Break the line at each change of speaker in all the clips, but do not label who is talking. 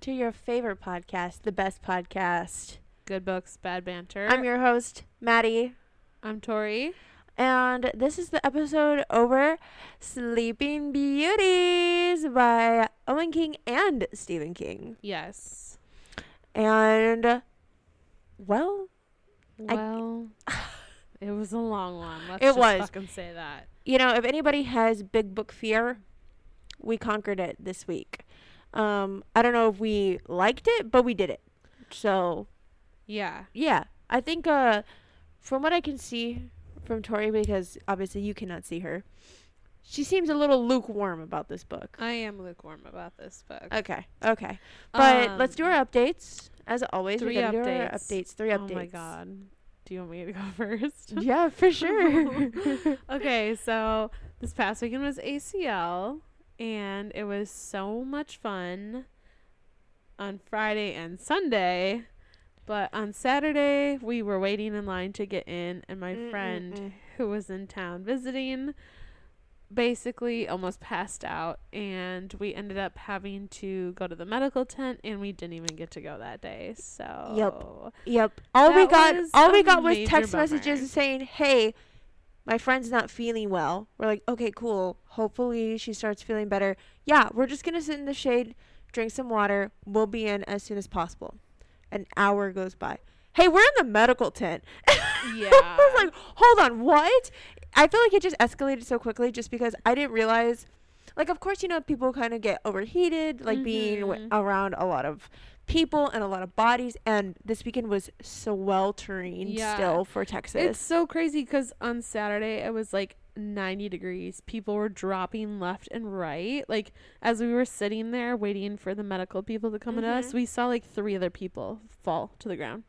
to your favorite podcast, the best podcast.
Good books, bad banter.
I'm your host, Maddie,
I'm Tori.
and this is the episode over Sleeping Beauties by Owen King and Stephen King.
Yes.
And, well, I-
Well, it was a long one. Let's
It
just
was.
fucking say that.
you know, if anybody has big book fear, we conquered it this week. Um, I don't know if we liked it, but we did it. So,
Yeah.
yeah, I think uh, from what I can see from Tori, because obviously you cannot see her, she seems a little lukewarm about this book.
I am lukewarm about this book.
Okay, okay, but let's do
Um,
our updates as always.
three
we gotta do our
updates.
updates. Three updates.
Oh my god. Do you want me to go first?
Yeah, for sure.
okay, so this past weekend was ACL and it was so much fun on Friday and Sunday. But on Saturday, we were waiting in line to get in, and my mm, mm, friend
Mm-mm-mm.
who was in town visiting basically almost passed out and we ended up having to go to the medical tent and we didn't even get to go that day so
Yep. yep All we got, all we got was text
bummer.
messages saying, "Hey, my friend's not feeling well." We're like, "Okay, cool. Hopefully she starts feeling better." Yeah, we're just gonna sit in the shade, drink some water. We'll be in as soon as possible. An hour goes by. Hey, we're in the medical tent.
yeah
I was like, hold on, what? I feel like it just escalated so quickly just because I didn't realize. Like, of course, you know, people kind of get overheated, like being w-
Mhm.
around a lot of people and a lot of bodies. And this weekend was sweltering
Yeah.
still for Texas.
It's so crazy because on Saturday it was like 90 degrees. People were dropping left and right. Like as we were sitting there waiting for the medical people to come at us,
Mhm.
we saw like three other people fall to the ground.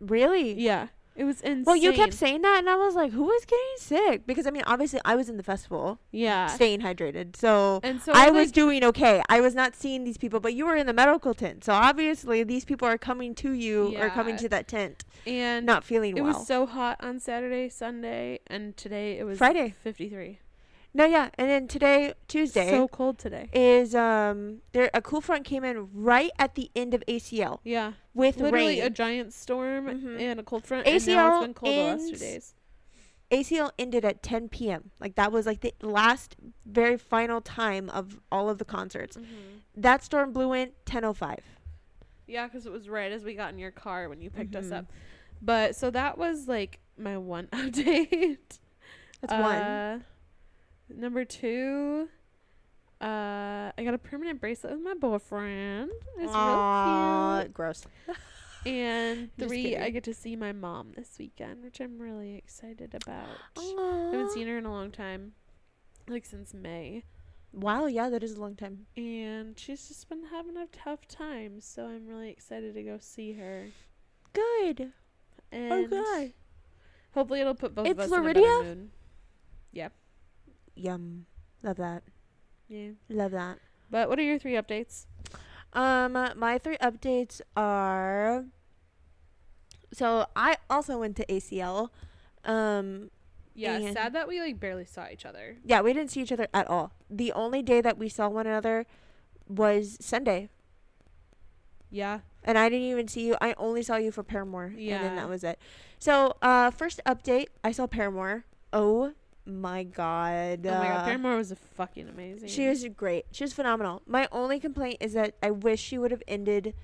really?
Yeah, it was insane.
Well, you kept saying that, and I was like, who is getting sick? Because, I mean, obviously, I was in the festival
yeah,
staying hydrated. So.
and so
I
like,
was doing okay. I was not seeing these people, but you were in the medical tent. So obviously, these people are coming to you or coming to that tent,
and
not feeling
it
well.
It was so hot on Saturday, Sunday, and today it was
Friday.
53.
No, yeah, and then today, Tuesday,
So cold today.
is um there a cool front came in right at the end of ACL
Yeah,
with
literally a giant storm
Mhm.
and a cold front. and now
ACL
it's been cold the last two
ends-
days.
ACL ended at 10 p.m. Like that was like the last, very final time of all of the concerts.
Mm-hmm.
That storm blew in 10:05.
Yeah, because it was right as we got in your car when you picked us
Mhm.
up. But so that was like my one update.
That's one.
Number two, uh, I got a permanent bracelet with my boyfriend. It's
Aw,
real
gross.
And three, I get to see my mom this weekend, which I'm really excited about. I haven't seen her in a long time, like since May.
Wow, yeah, that is a long time.
And she's just been having a tough time, so I'm really excited to go see her.
Good.
And
Okay.
hopefully it'll put both
In
of us in a
Floridia?
better mood.
Yum. Love that.
Yeah.
Love that.
But what are your three updates?
Um, my three updates are. So I also went to ACL. Um,
Yeah, sad that we like barely saw each other.
yeah, we didn't see each other at all. The only day that we saw one another was Sunday,
Yeah.
and I didn't even see you. I only saw you for Paramore, Yeah. and then that was it. So, uh, first update, I saw Paramore. Oh my god!
oh my god,
uh,
Paramore was fucking amazing.
She was great. She was phenomenal. My only complaint is that I wish she would have ended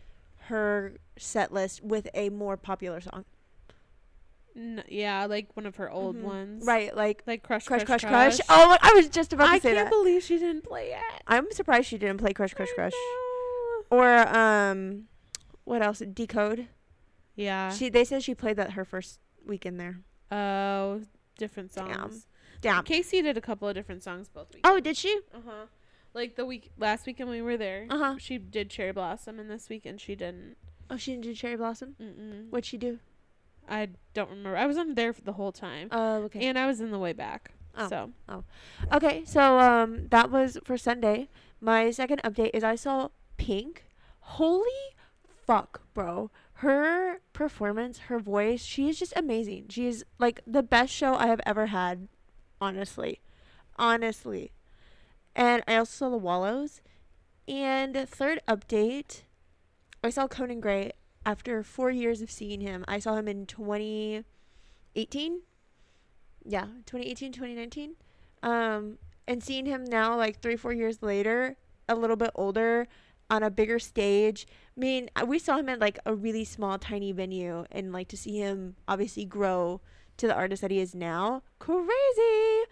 her set list with a more popular song.
N- yeah, like one of her old
Mhm.
ones.
Right, like
Like Crush
Crush
Crush
Crush
Crush.
Oh, I was just about to
I
say
can't believe she didn't play it.
I'm surprised she didn't play Crush Crush
I
Crush. Or um what else? Decode.
Yeah.
She they said she played that her first weekend there.
Oh, different songs.
Damn.
Kacey did a couple of different songs both weeks.
Oh, did she?
Uh huh. Like the week last weekend we were there,
Uh-huh.
she did Cherry Blossom, and this weekend she didn't.
Oh, she didn't do Cherry Blossom.
Mm-mm.
What'd she do?
I don't remember. I was on there for the whole time,
Oh, okay.
and I was in the way back.
Oh.
So
Okay, so um that was for Sunday. My second update is I saw Pink. Holy fuck, bro. Her performance, her voice, she is just amazing. She is like the best show I have ever had, honestly. Honestly. And I also saw the Wallows. and third update, I saw Conan Gray after four years of seeing him. I saw him in 2018. Yeah, 2018, 2019. Um, and seeing him now, like three, four years later, a little bit older, on a bigger stage. I mean, we saw him at like a really small, tiny venue, and like to see him obviously grow to the artist that he is now, crazy.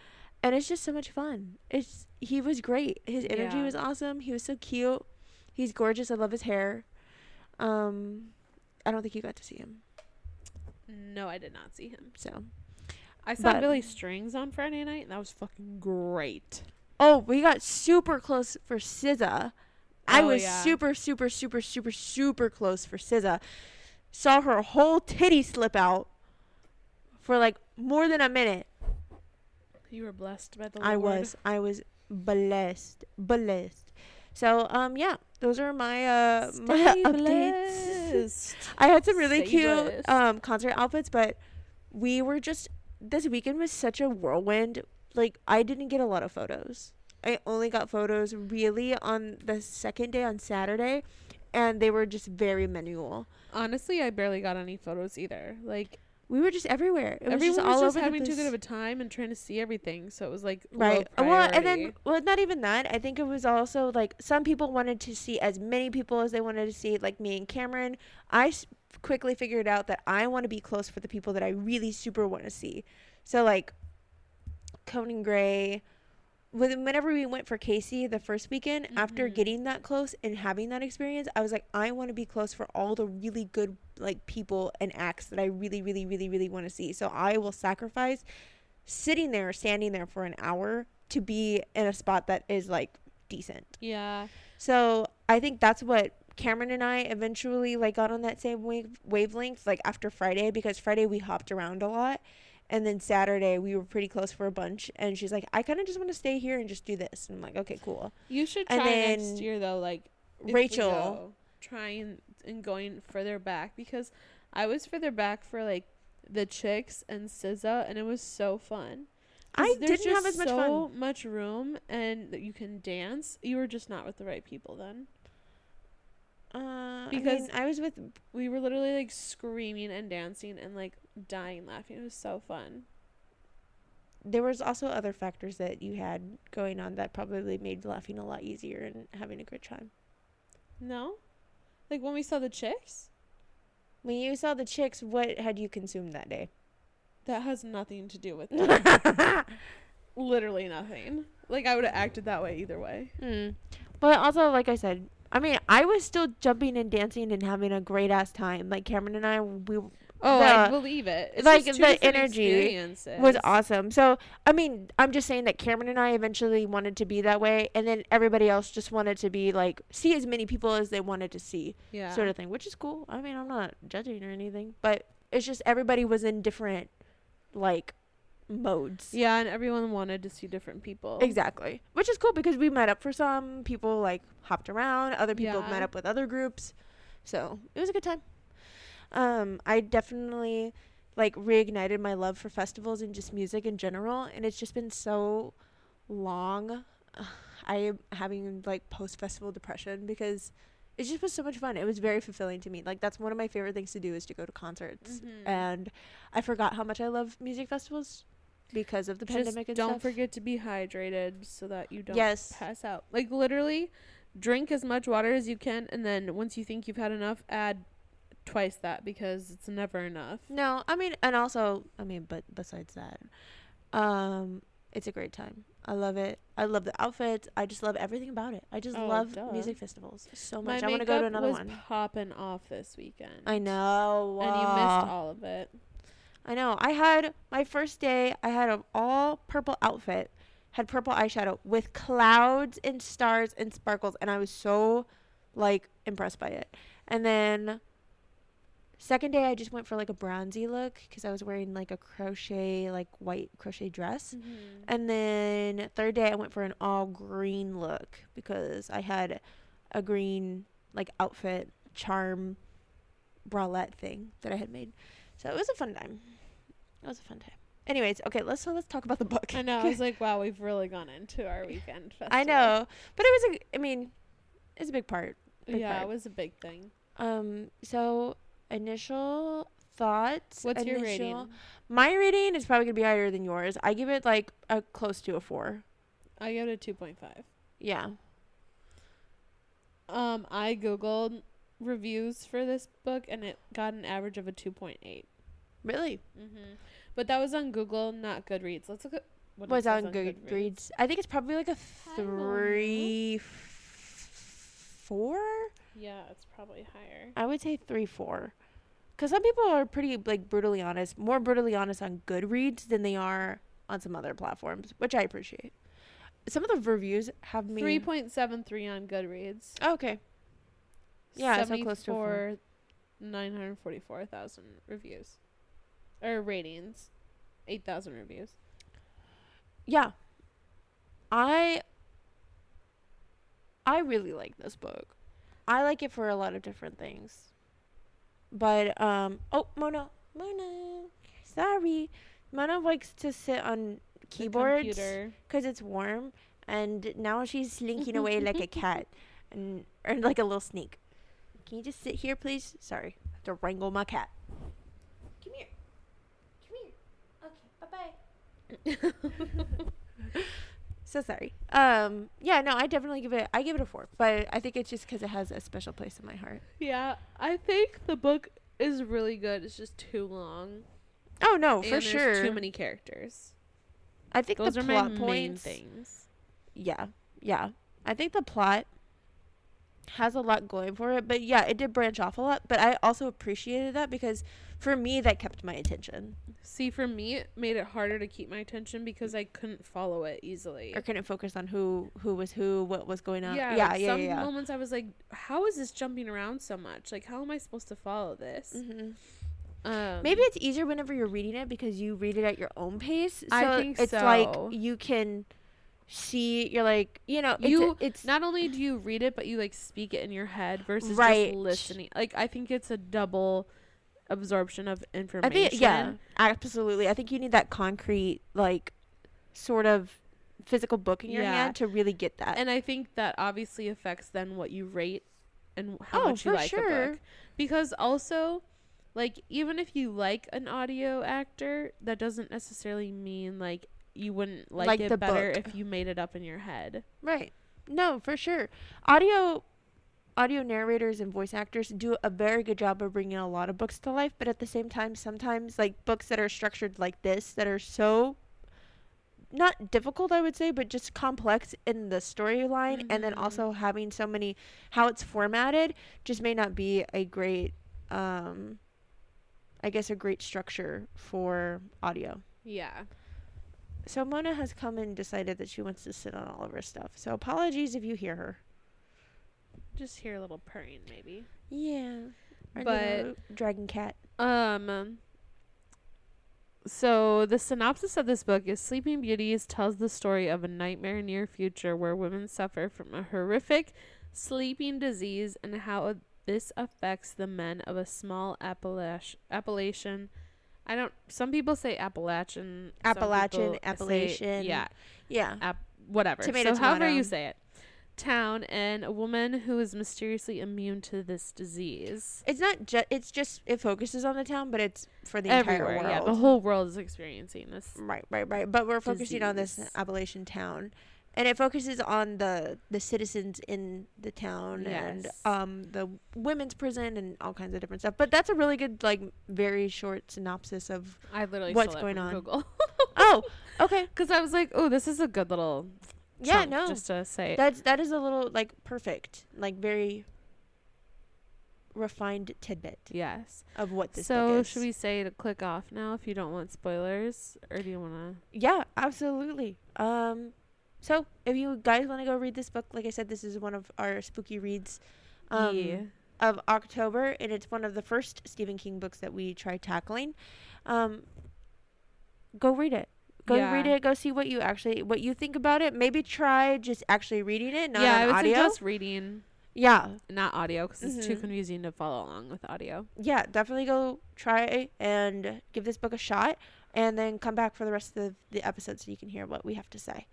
And it's just so much fun. It's he was great. His energy
Yeah.
was awesome. He was so cute. He's gorgeous. I love his hair. Um, I don't think you got to see him.
No, I did not see him.
So,
I saw
But-
Billy Strings on Friday night, and that was fucking great.
oh, we got super close for SZA. I
Oh,
was
yeah.
super, super, super, super, super close for SZA. Saw her whole titty slip out for like more than a minute.
You were blessed by the
I was, I was blessed, blessed. So, um, yeah, those are my uh my updates.
blessed.
I had some really
Stay
cute
blessed.
um concert outfits, but we were just this weekend was such a whirlwind. Like I didn't get a lot of photos. I only got photos really on the second day on Saturday, and they were just very manual.
Honestly, I barely got any photos either. Like
We were just everywhere. It was
everyone
just
was
all
just
over
having too good of a time and trying to see everything, so it was like
right. Well and then well not even that. I think it was also like some people wanted to see as many people as they wanted to see like me and cameron. I s- quickly figured out that i want to be close for the people that i really super want to see. So like conan gray whenever we went for kacey the first weekend after
Mhm.
getting that close and having that experience i was like i want to be close for all the really good like people and acts that i really really really really want to see so i will sacrifice sitting there standing there for an hour to be in a spot that is like decent
yeah.
so i think that's what cameron and i eventually like got on that same wave wavelength like after friday because friday we hopped around a lot and then saturday we were pretty close for a bunch and she's like i kind of just want to stay here and just do this and i'm like okay cool
You should try next year though, like
rachel
trying and going further back because I was further back for like the chicks and SZA, and it was so fun.
I didn't have as much
so much room, and you can dance. You were just not with the right people then.
Uh,
Because-
because I, was with
We were literally like screaming and dancing and like dying laughing. It was so fun.
there was also other factors that you had going on that probably made laughing a lot easier and having a good time
No, like when we saw the chicks,
when you saw the chicks what had you consumed that day
that has nothing to do with it. literally nothing. Like I would have acted that way either way.
Mm. But also, like I said, I mean, I was still jumping and dancing and having a great ass time. Like Cameron and I, we
Oh, I believe it. It's
like, the energy was awesome. So, I mean, I'm just saying that Cameron and I eventually wanted to be that way, and then everybody else just wanted to be like see as many people as they wanted to see,
Yeah.
sort of thing, which is cool. I mean, I'm not judging or anything, but it's just everybody was in different like modes.
Yeah, and everyone wanted to see different people.
Exactly. Which is cool because we met up for some people like hopped around, other people
Yeah.
met up with other groups. So, it was a good time. Um I definitely like reignited my love for festivals and just music in general and it's just been so long. I am having like post festival depression because it just was so much fun. It was very fulfilling to me. Like that's one of my favorite things to do is to go to concerts.
Mhm.
And I forgot how much I love music festivals because of the
Just
pandemic and
don't
stuff.
forget to be hydrated so that you don't
Yes.
pass out. Like literally, drink as much water as you can, and then once you think you've had enough, add twice that because it's never enough.
No, I mean, and also, I mean, but besides that, um, it's a great time. I love it. I love the outfits. I just love everything about it. I just
Oh,
love
duh.
music festivals so
My
much. I want to go to another
was
one.
popping off this weekend.
I know.
and you missed all of it.
I know. I had my first day. I had an all purple outfit, had purple eyeshadow with clouds and stars and sparkles, and I was so like impressed by it. And then second day, I just went for like a bronzy look because I was wearing like a crochet, like white crochet dress.
Mm-hmm.
And then third day, I went for an all green look because I had a green like outfit charm bralette thing that I had made. So it was a fun time. It was a fun time. Anyways, okay, let's so let's talk about the book.
I know. I was like, wow, we've really gone into our weekend festival.
I know, but it was a. I mean, it's a big part. Big
yeah,
part.
it was a big thing.
Um, so initial thoughts.
What's your
initial-
rating?
My rating is probably gonna be higher than yours. I give it like a close to a four.
I give it a two point five.
Yeah.
Um, I googled reviews for this book and it got an average of a two point eight.
Really?
Mm-hmm. But that was on Google, not Goodreads. Let's look at what
Was
says
on Goodreads. I think it's probably like a three, f- four.
Yeah, it's probably higher.
I would say three, four. Because some people are pretty like brutally honest, more brutally honest on Goodreads than they are on some other platforms, which I appreciate. Some of the reviews have me.
Three point seven three on Goodreads.
Oh, okay. Yeah, so close to four.
nine hundred forty four thousand reviews. Or ratings. Eight thousand reviews.
Yeah. I I really like this book. I like it for a lot of different things. But um oh Mona Mona sorry. Mona likes to sit on keyboards because it's warm and now she's slinking away like a cat and or like a little sneak. Can you just sit here please? Sorry. I have to wrangle my cat. Come here. Come here. Okay, bye-bye. So sorry. Um, yeah, no, I definitely give it. I give it a four, but I think it's just because it has a special place in my heart.
Yeah, I think the book is really good. It's just too long.
Oh no,
and
for sure.
Too many characters.
I think
Those
the
are
plot
my
points.
main things.
Yeah, yeah. I think the plot has a lot going for it, but yeah, it did branch off a lot. But I also appreciated that because for me, that kept my attention.
See, for me, it made it harder to keep my attention because I couldn't follow it easily.
Or couldn't focus on who who was who, what was going on.
yeah,
yeah,
like
yeah,
some
yeah.
moments I was like, "How is this jumping around so much? Like, how am I supposed to follow this?"
hmm
Um,
Maybe it's easier whenever you're reading it because you read it at your own pace. So
I think
it's like you can see. You're like you know it's
You-
it's
not only do you read it, but you like speak it in your head versus
Right.
just listening. Like, I think it's a double absorption of information I
think yeah, absolutely. I think you need that concrete like sort of physical book in your
Yeah.
hand to really get that.
and I think that obviously affects then what you rate and how
Oh,
much you like a book. Because also, like even if you like an audio actor, that doesn't necessarily mean like you wouldn't like,
Like
it better
book.
if you made it up in your head.
right. No, for sure. Audio audio narrators and voice actors do a very good job of bringing a lot of books to life, but at the same time sometimes like books that are structured like this that are so not difficult I would say, but just complex in the storyline and then also having so many how it's formatted just may not be a great um I guess a great structure for audio.
Yeah.
So Mona has come and decided that she wants to sit on all of her stuff. So apologies if you hear her.
Just hear a little purring maybe.
Yeah. Our
But-
dragon cat.
Um so the synopsis of this book is Sleeping Beauties tells the story of a nightmare near future where women suffer from a horrific sleeping disease and how this affects the men of a small Appalach- Appalachian I don't some people say Appalachian some
Appalachian,
say-
Appalachian.
yeah
Yeah.
whatever.
Tomato,
so however you say it. Town and a woman who is mysteriously immune to this disease.
It's not just it's just it focuses on the town, but it's for the
Everywhere,
entire world.
yeah, the whole world is experiencing this.
Right, right, right. But we're focusing on this. Appalachian town. And it focuses on the the citizens in the town and um the women's prison and all kinds of different stuff. But that's a really good like very short synopsis of
I literally
What's going on?
Google
Oh, okay.
because I was like, oh, this is a good little
Yeah, no.
just to say.
That's that is a little like perfect. Like very refined tidbit
yes.
of what this
So should we say to click off now if you don't want spoilers, or do you want to?
Yeah, absolutely. Um, so if you guys want to go read this book, like I said, this is one of our spooky reads um,
yeah.
of October, and it's one of the first Stephen King books that we try tackling. Um, go read it. Go read it. Go see what you actually what you think about it. Maybe try just actually reading it, not
yeah, I would
audio.
suggest reading,
yeah,
not audio, because it's too
Mhm.
confusing to follow along with audio.
yeah, definitely go try and give this book a shot, and then come back for the rest of the episode so you can hear what we have to say.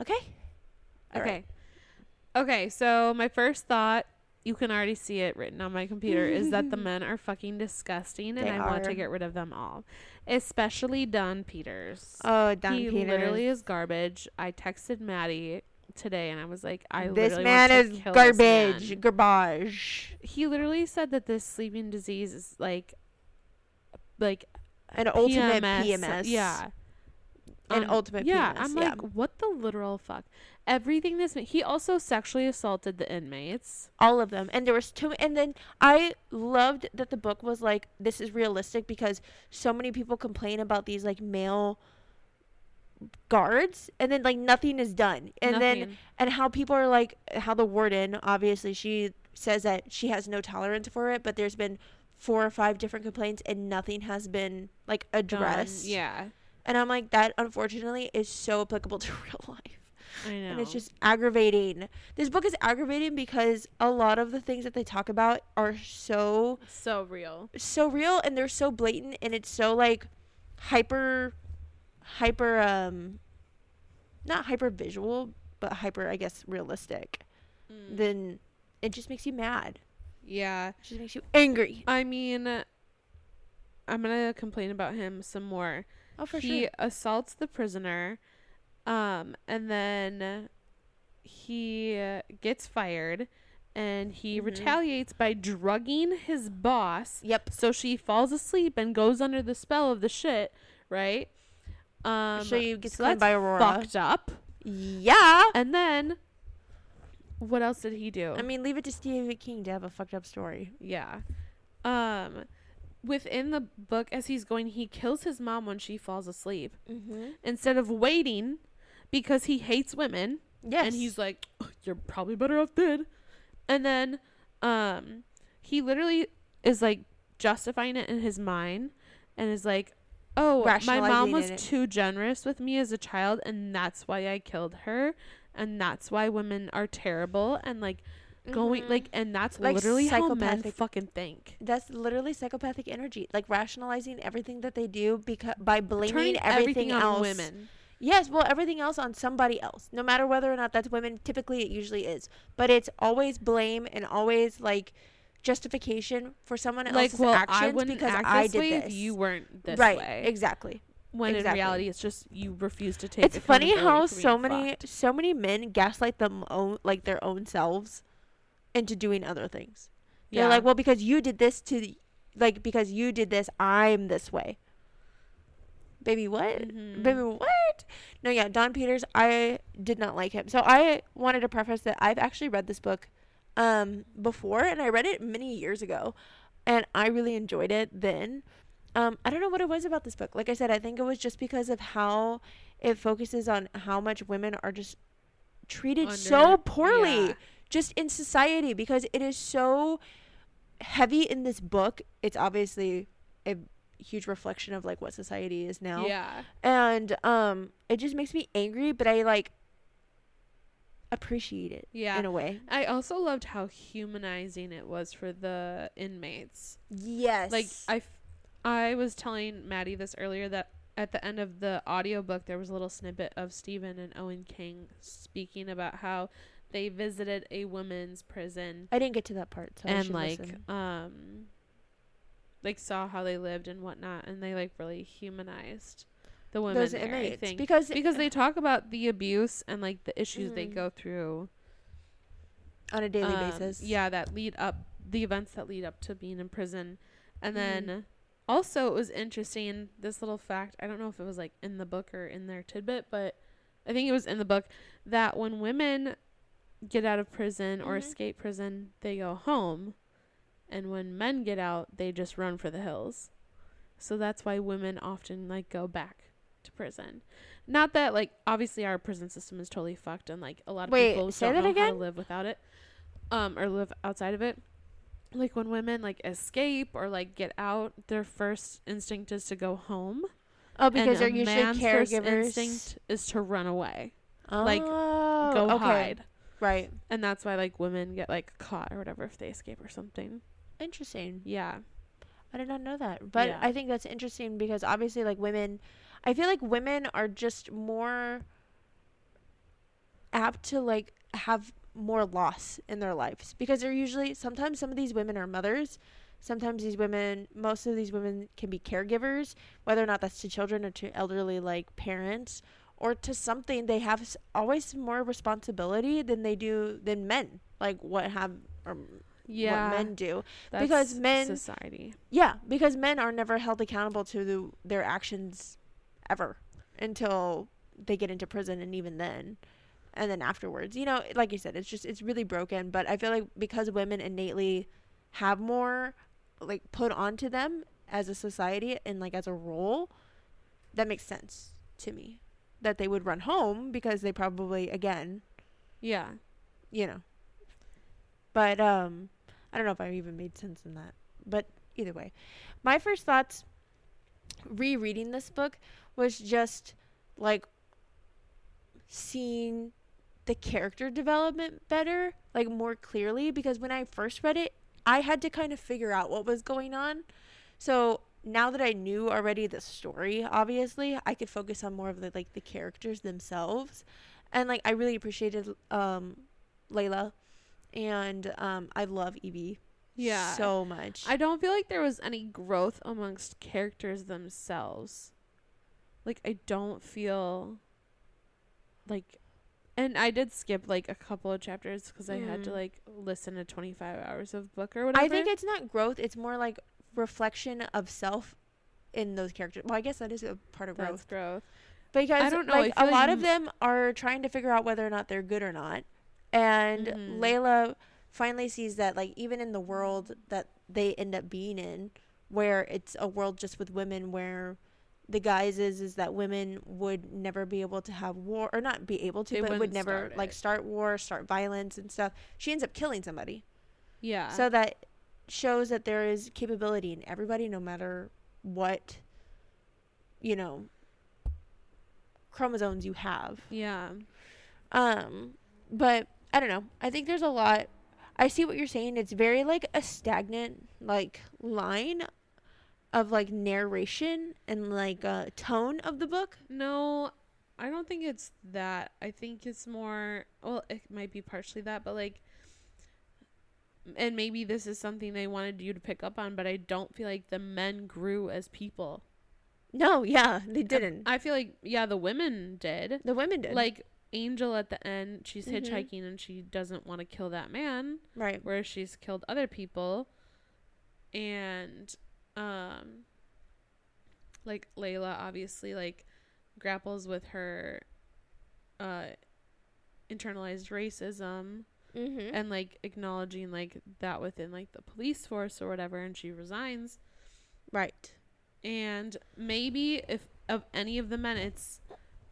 Okay. All
okay.
right.
Okay, so my first thought, you can already see it written on my computer, is that the men are fucking disgusting and
They
I want to get rid of them all. Especially Don Peters.
Oh, Don
he
Peters.
literally is garbage. I texted Maddie today and I was like, I
this man is
this man.
garbage. Garbage.
He literally said that this sleeping disease is like, like
An ultimate
PMS.
PMS.
Yeah.
An
Um,
ultimate
yeah,
PMS.
I'm
yeah.
like, what the literal fuck? Everything this he also sexually assaulted the inmates.
all of them and there was two and then i loved that the book was like this is realistic because so many people complain about these like male guards and then like nothing is done and then and how people are like how the warden obviously she says that she has no tolerance for it but there's been four or five different complaints and nothing has been like
Done.
addressed
Yeah,
and i'm like that unfortunately is so applicable to real life
I know.
and it's just aggravating. This book is aggravating because a lot of the things that they talk about are so
so real.
so real and they're so blatant and it's so like hyper hyper um not hyper visual but hyper I guess realistic.
Mm.
Then it just makes you mad.
Yeah,
It just makes you angry.
I mean, I'm gonna complain about him some more.
Oh for
he
sure.
assaults the prisoner, um, and then he gets fired, and he
Mhm.
retaliates by drugging his boss.
Yep.
So she falls asleep and goes under the spell of the shit, right? Um,
she gets
so
by Aurora.
fucked up.
Yeah.
And then, what else did he do?
I mean, leave it to Stephen King to have a fucked up story.
Yeah. Um within the book as he's going he kills his mom when she falls asleep
Mm-hmm.
instead of waiting because he hates women
Yes.
and he's like you're probably better off dead. And then um he literally is like justifying it in his mind and is like oh my mom was too generous with me as a child and that's why I killed her and that's why women are terrible and like going
Mhm.
like and that's
Like
literally how men
psychopathic.
fucking think
that's literally psychopathic energy like rationalizing everything that they do because by blaming
turning
everything,
on
else
women
yes well everything else on somebody else no matter whether or not that's women typically it usually is but it's always blame and always like justification for someone
like
else's
well
actions
i wouldn't
because i did
way
this
if you weren't this
right
way
exactly
when
exactly.
in reality it's just you refuse to take
it's funny how so many
fucked.
so many men gaslight them own like their own selves into doing other things
yeah
They're like, well, because you did this to, the, like, because you did this, I'm this way. Baby, what?
Mhm.
Baby, what? No, yeah, Don Peters, I did not like him. So I wanted to preface that I've actually read this book um, before, and I read it many years ago, and I really enjoyed it then. Um, I don't know what it was about this book. Like I said, I think it was just because of how it focuses on how much women are just treated so poorly
yeah.
Just in society because it is so heavy in this book. It's obviously a huge reflection of like what society is now.
yeah
And um it just makes me angry, but I like appreciate it
yeah
in a way.
i also loved how humanizing it was for the inmates
Yes.
like I, f- I was telling maddie this earlier that at the end of the audiobook there was a little snippet of stephen and owen king speaking about how they visited a women's prison
I didn't get to that part, so
and like
listen.
um like saw how they lived and whatnot and they like really humanized the women
those
there, I
inmates
think.
because
because they talk about the abuse and like the issues they
Mhm.
go through
on a daily
um,
basis.
yeah that lead up the events that lead up to being in prison and
Mhm.
then also it was interesting this little fact i don't know if it was like in the book or in their tidbit but i think it was in the book that when women get out of prison or
Mhm.
escape prison they go home. And when men get out they just run for the hills. So that's why women often like go back to prison. Not that like obviously our prison system is totally fucked and like a lot of
Wait,
people
say
don't know how to live without it um or live outside of it. Like when women like escape or like get out their first instinct is to go home.
Oh, because they're usually
man's first instinct is to run away.
Oh,
like, go
okay.
hide
Right.
and that's why like women get like caught or whatever if they escape or something
Interesting.
yeah
I did not know that. But
Yeah.
I think that's interesting because obviously like women I feel like women are just more apt to like have more loss in their lives because they're usually sometimes some of these women are mothers sometimes these women most of these women can be caregivers whether or not that's to children or to elderly like parents or to something they have always more responsibility than they do than men like what have or
Yeah.
what men do
that's
because men-
society.
yeah because men are never held accountable to the, their actions ever until they get into prison and even then and then afterwards you know like you said it's just it's really broken but i feel like because women innately have more like put onto them as a society and like as a role that makes sense to me that they would run home because they probably again
Yeah.
you know. But um i don't know if i even made sense in that. But either way my first thoughts rereading this book was just like seeing the character development better like more clearly because when i first read it i had to kind of figure out what was going on. So now that i knew already the story obviously i could focus on more of the like the characters themselves and like i really appreciated um layla and um i love evie
Yeah.
so much
I don't feel like there was any growth amongst characters themselves. Like I don't feel like and I did skip like a couple of chapters cuz I had to
Mm.
like listen to 25 hours of book or whatever.
I think it's not growth. It's more like reflection of self in those characters. Well, I guess that is a part of
that's
growth
growth.
because
I don't know,
Like
feel
a lot of them are trying to figure out whether or not they're good or not, and
Mhm.
Layla finally sees that like even in the world that they end up being in, where it's a world just with women, where the guise is is that women would never be able to have war or not be able to,
They
but would never
start
like start war, start violence and stuff. She ends up killing somebody.
Yeah.
So that shows that there is capability in everybody, no matter what, you know, chromosomes you have.
yeah.
Um, but I don't know. I think there's a lot. I see what you're saying. It's very like a stagnant like line of like narration and like uh, tone of the book.
No, I don't think it's that. I think it's more. Well, it might be partially that, but like, and maybe this is something they wanted you to pick up on, but I don't feel like the men grew as people.
No, yeah, they didn't.
I feel like yeah, the women did.
the women did.
Like Angel at the end, she's
Mhm.
hitchhiking and she doesn't want to kill that man,
right.
whereas she's killed other people, and um, like Layla obviously like grapples with her uh internalized racism
Mm-hmm.
and like acknowledging like that within like the police force or whatever and she resigns
right.
and maybe if of any of the men it's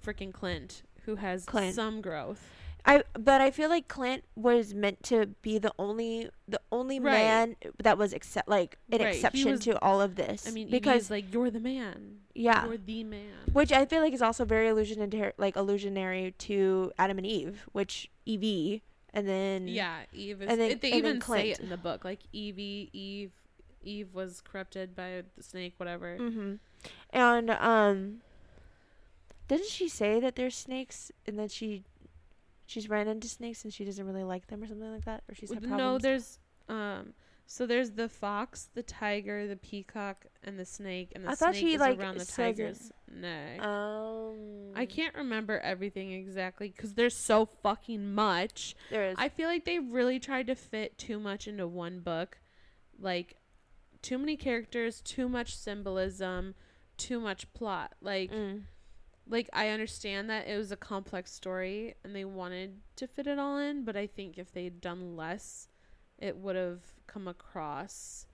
freaking clint who has
Clint.
some growth
I but I feel like Clint was meant to be the only the only
Right.
man that was accept like an
Right,
exception
was-
to all of this.
i mean
because
like you're the man
yeah,
you're the man
which I feel like is also very illusionary like illusionary to Adam and Eve, which Evie and then
yeah eve is
and then-
they
and then
even say it in the book like evie eve eve was corrupted by the snake whatever.
Hmm and um doesn't she say that there's snakes and that she she's ran into snakes and she doesn't really like them or something like that? Or she's had
no
problems?
there's um so there's the fox the tiger the peacock and the snake and the
I thought
snake
she,
is
like,
around the tiger's neck
um
I can't remember everything exactly because there's so fucking much.
there is
I feel like they really tried to fit too much into one book. Like, too many characters, too much symbolism, too much plot. Like,
Mm.
like I understand that it was a complex story and they wanted to fit it all in, but I think if they'd done less, it would have come across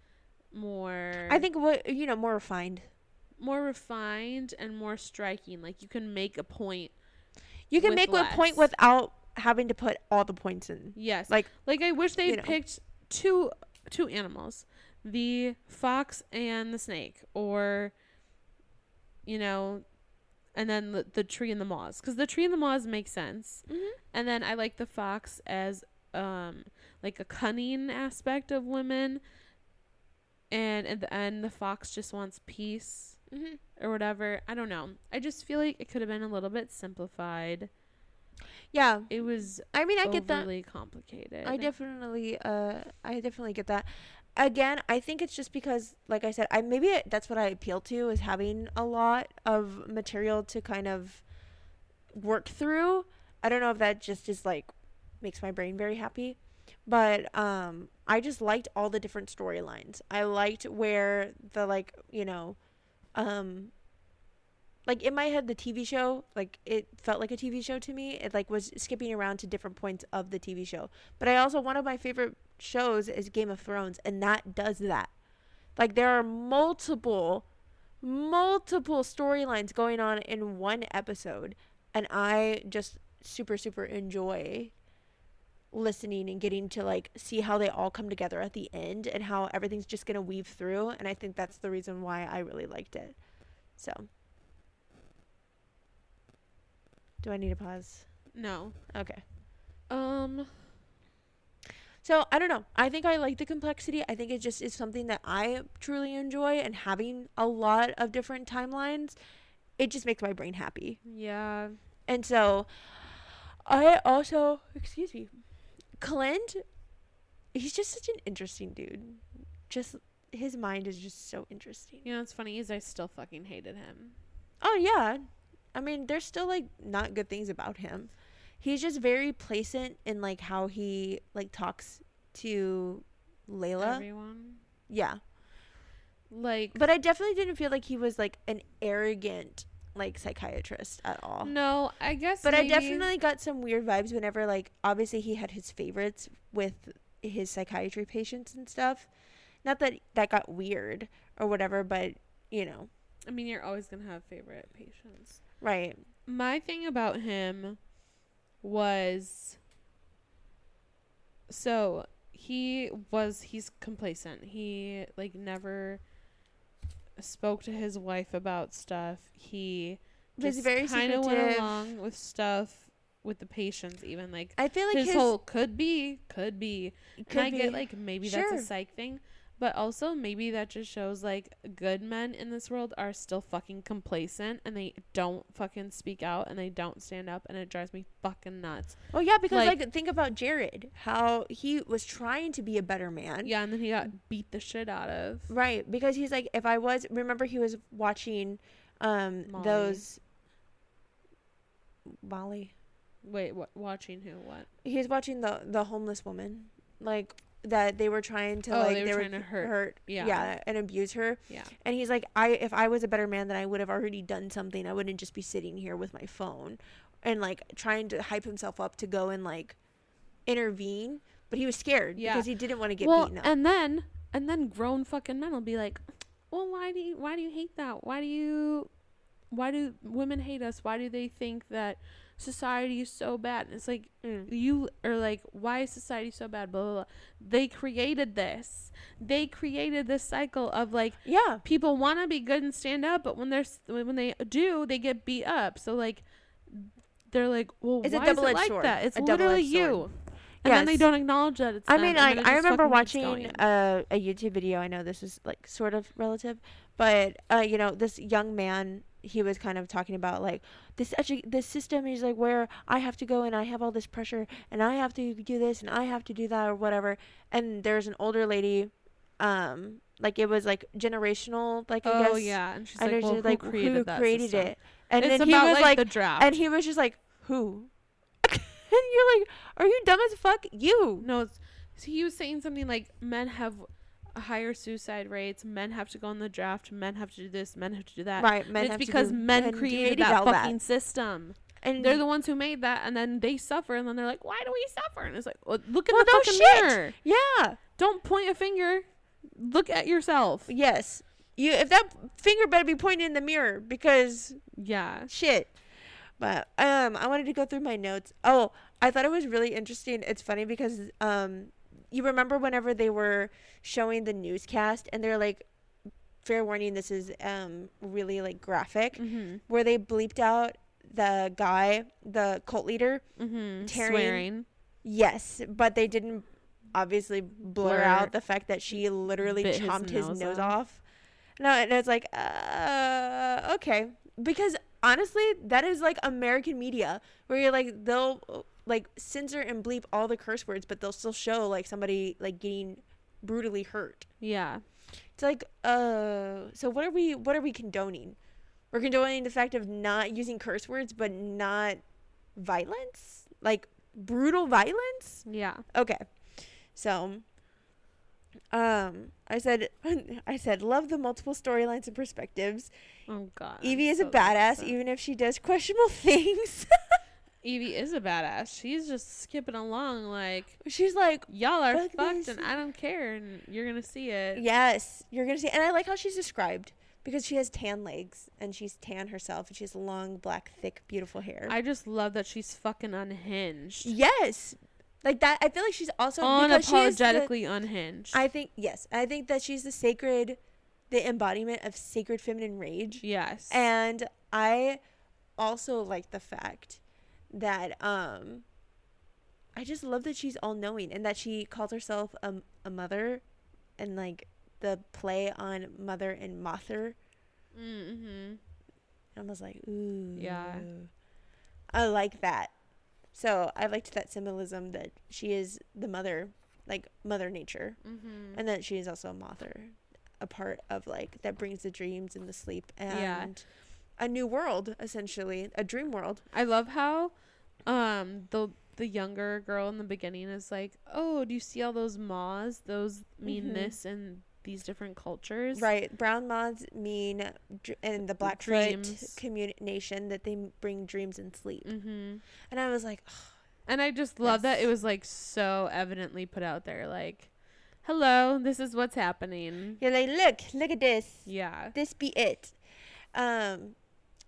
more
I think what you know more refined.
more refined and more striking. Like you can make a point.
You can make a point without having to put all the points in.
Yes.
Like
Like I wish they'd
you know.
picked two two animals, the fox and the snake, or you know, and then the, the tree and the moss, because the tree and the moss make sense.
Mhm.
And then I like the fox as um like a cunning aspect of women, and at the end the fox just wants peace or whatever. I don't know. I just feel like it could have been a little bit simplified.
Yeah.
It was
I mean, I get that.
Really complicated.
I definitely, uh, I definitely get that. Again, I think it's just because, like I said, I maybe it, that's what I appeal to is having a lot of material to kind of work through. I don't know if that just is like makes my brain very happy, but um, I just liked all the different storylines. I liked where the like you know, um, like in my head the TV show like it felt like a TV show to me. It like was skipping around to different points of the TV show. But I also one of my favorite shows is Game of Thrones and that does that. Like there are multiple multiple storylines going on in one episode and I just super super enjoy listening and getting to like see how they all come together at the end and how everything's just going to weave through and I think that's the reason why I really liked it. So Do I need to pause?
No.
Okay.
Um.
So I don't know. I think I like the complexity. I think it just is something that I truly enjoy, and having a lot of different timelines, it just makes my brain happy.
Yeah.
And so, I also, excuse me, Clint. He's just such an interesting dude. Just his mind is just so interesting.
You know what's funny is I still fucking hated him.
Oh yeah, I mean, there's still like not good things about him. He's just very placent in like how he like talks to Layla.
Everyone.
Yeah.
Like.
But I definitely didn't feel like he was like an arrogant like psychiatrist at all.
No, I guess.
But I definitely got some weird vibes whenever like obviously he had his favorites with his psychiatry patients and stuff. Not that that got weird or whatever, but you know,
I mean, you're always gonna have favorite patients.
right.
My thing about him was so he was he's complacent. He like never spoke to his wife about stuff. He
Was very
kind of went along with stuff with the patients even like
I feel like
his,
his,
whole could be could be.
Could
and I
be-
get like maybe that's a psych thing, but also maybe that just shows like good men in this world are still fucking complacent and they don't fucking speak out and they don't stand up and it drives me fucking nuts.
Oh yeah, because
Like-
like, think about Jared, how he was trying to be a better man.
Yeah, and then he got beat the shit out of.
Right, because he's like if I was remember he was watching um
Molly.
those Molly.
Wait, what? Watching who? What?
He's watching the the homeless woman like that they were trying to
Oh,
like
they were trying to hurt- yeah.
yeah and abuse her
Yeah.
and he's like I if I was a better man then I would have already done something I wouldn't just be sitting here with my phone and like trying to hype himself up to go and like intervene but he was scared
Yeah.
because he didn't want to get
well,
beaten up
and then and then grown fucking men will be like, well, why do you why do you hate that? Why do you why do women hate us? Why do they think that society is so bad? And it's like
Mm.
you are like, why is society so bad? Blah, blah, blah. They created this. They created this cycle of like
yeah
people want to be good and stand up, but when they're when they do, they get beat up. So like, they're like, well,
It's a
why is it like
sword.
that? It's
A
literally you.
sword.
And then they don't acknowledge that it's
I mean, like I remember watching uh, a YouTube video. I know this is like sort of relative, but uh, you know, this young man, he was kind of talking about like this edu- this system is like where I have to go and I have all this pressure and I have to do this and I have to do that or whatever. And there's an older lady, um, like it was like generational, like I
oh
guess.
yeah, and she's
I
like, well, who
like
created
who
that
created
system?
it, and
it's
then he was
like,
like,
the draft.
and he was just like, who? and you're like, are you dumb as fuck? You.
no, so he was saying something like men have higher suicide rates. Men have to go in the draft. Men have to do this. Men have to do that.
Right, men
it's
have to
because
do-
men
men
created, that
all that.
fucking system.
and
They're the ones who made that, and then they suffer, and then they're like, "Why do we suffer?" And it's like, well, "Look at
Well,
the
no
fucking
shit.
mirror.
yeah,
Don't point a finger. Look at yourself."
yes. You if that finger better be pointing in the mirror because
Yeah.
shit. But um, I wanted to go through my notes. Oh, I thought it was really interesting. It's funny because um, you remember whenever they were showing the newscast and they're like, fair warning, this is um really like graphic,
Mm-hmm.
where they bleeped out the guy, the cult leader.
Mm-hmm.
Tearing-
Swearing.
Yes, but they didn't obviously blur,
Blur.
out the fact that she literally
Bit his
chomped his
nose
nose,
off.
off. No, and it's like, uh, okay, because honestly, that is like American media where you're like they'll like censor and bleep all the curse words, but they'll still show like somebody like getting brutally hurt.
Yeah.
It's like, uh, so what are we? What are we condoning? We're condoning the fact of not using curse words, but not violence, like brutal violence.
Yeah.
Okay, so, um, I said, I said, love the multiple storylines and perspectives.
Oh god.
Evie
I'm
is a badass,
upset.
even if she does questionable things.
Evie is a badass. She's just skipping along like
She's like,
y'all are
Fuck
fucked
this.
and I don't care and you're gonna see it.
yes, you're gonna see, and I like how she's described because she has tan legs and she's tan herself, and she has long, black, thick, beautiful hair.
I just love that she's fucking unhinged.
Yes. Like that I feel like she's also because she the-
Unapologetically unhinged.
I think yes. I think that she's the sacred the embodiment of sacred feminine rage.
yes.
And I also like the fact that um I just love that she's all knowing and that she calls herself a, a mother and like the play on mother and mother.
mm-hmm.
I was like, ooh.
Yeah.
I like that. So I liked that symbolism that she is the mother, like mother nature,
Mm-hmm.
and that she is also a mother, a part of like that brings the dreams and the sleep and
Yeah.
A new world, essentially, a dream world.
I love how um the the younger girl in the beginning is like, "Oh, do you see all those maws? Those mean
Mhm.
this and these different cultures."
Right. Brown moths mean, dr- and the Blackfoot
Dreams.
communi- nation that they bring dreams and sleep.
Mm-hmm.
And I was like,
And I just love that it was like so evidently put out there, like, "Hello, this is what's happening."
you're like, look, look at this.
Yeah.
this be it. Um,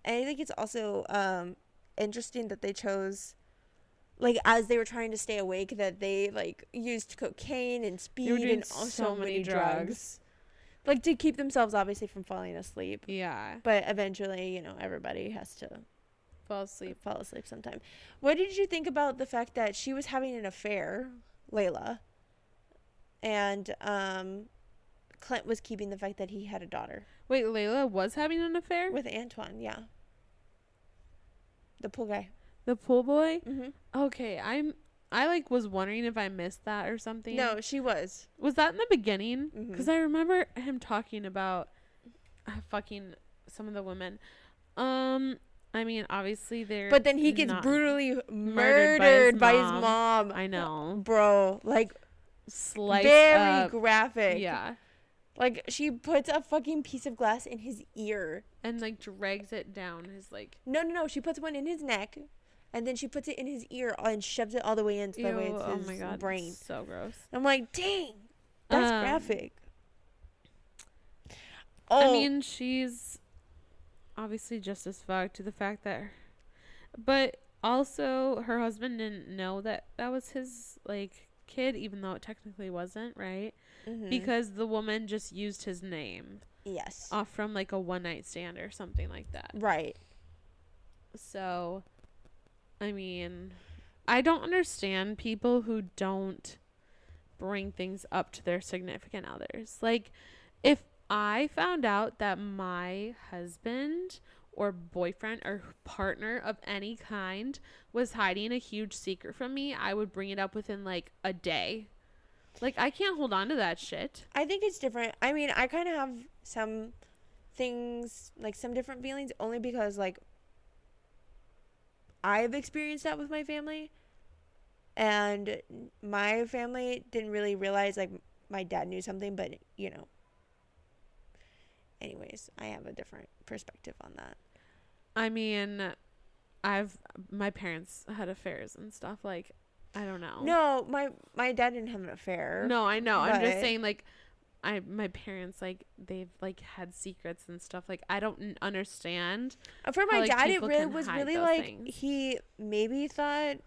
and I think it's also um interesting that they chose, like, as they were trying to stay awake, that they like used cocaine and speed
They were doing
and all-
so many drugs.
like to keep themselves obviously from falling asleep.
Yeah.
But eventually, you know, everybody has to
Fall asleep.
fall asleep sometime. What did you think about the fact that she was having an affair, Layla, and um, Clint was keeping the fact that he had a daughter?
Wait, Layla was having an affair
with Antoine, yeah. The pool guy.
the pool boy.
Mm-hmm.
Okay, I'm. I like was wondering if I missed that or something.
No, she was.
Was that in the beginning? Because I remember him talking about uh, fucking some of the women. Um, I mean, obviously they're.
But then he gets brutally
murdered by
by
his
his mom.
I know.
Bro, like
Sliced
very
up.
graphic.
Yeah,
Like she puts a fucking piece of glass in his ear.
and like drags it down his like.
No, no, no. She puts one in his neck, and then she puts it in his ear and shoves it all the way into the way it's
oh
his
my god,
brain.
so gross.
I'm like, dang, that's
Um,
graphic. Oh,
I mean, she's obviously just as fucked to the fact that, but also her husband didn't know that that was his like kid, even though it technically wasn't, right?
Mhm.
Because the woman just used his name
yes,
off from like a one night stand or something like that.
right.
So, I mean, I don't understand people who don't bring things up to their significant others. Like, if I found out that my husband or boyfriend or partner of any kind was hiding a huge secret from me, I would bring it up within like a day. Like, I can't hold on to that shit.
I think it's different. I mean, I kind of have some things, like some different feelings, only because, like, I've experienced that with my family. And my family didn't really realize, like, my dad knew something, but, you know. Anyways, I have a different perspective on that.
I mean, I've, my parents had affairs and stuff. Like, I don't know.
No, my my dad didn't have an affair.
No, I know. I'm just saying, like, I my parents like they've like had secrets and stuff. Like, I don't n- understand.
For
how,
my
like,
dad, it really was really like
things.
he maybe thought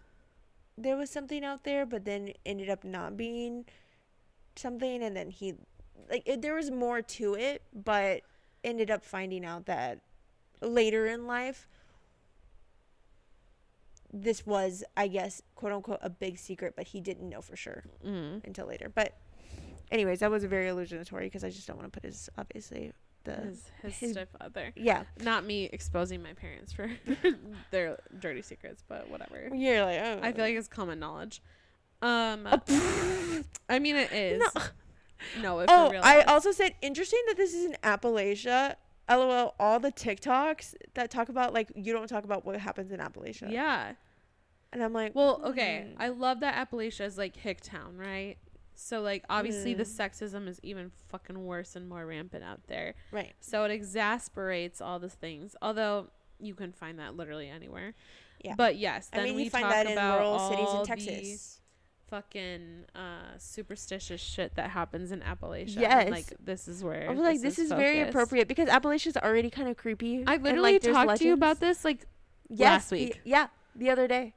there was something out there, but then ended up not being something, and then he like it, there was more to it, but ended up finding out that later in life this was, I guess, quote unquote, a big secret, but he didn't know for sure
Mm.
until later. But, anyways, that was very illusionatory because I just don't want to put his obviously the
his his,
his-
stepfather.
yeah.
Not me exposing my parents for their dirty secrets, but whatever.
You're like, oh.
I feel like it's common knowledge. Um,
Oh,
I mean it is.
No.
No, if
oh,
real.
I also said interesting that this is in Appalachia. LOL. All the TikToks that talk about like you don't talk about what happens in Appalachia.
yeah.
And I'm like,
Well, okay.
hmm.
I love that Appalachia is like hick town, right? So like obviously the
Mm.
sexism is even fucking worse and more rampant out there.
right.
So it exasperates all the things. Although you can find that literally anywhere.
Yeah.
But yes, then
I mean,
we
you find that in rural cities in Texas.
Fucking uh superstitious shit that happens in Appalachia. and,
Yes.
like this is where
I was like, this is very appropriate because Appalachia's already kind of creepy.
I
and,
literally
like,
talked to you about this like
Yes,
last
the-
week.
yeah, the other day.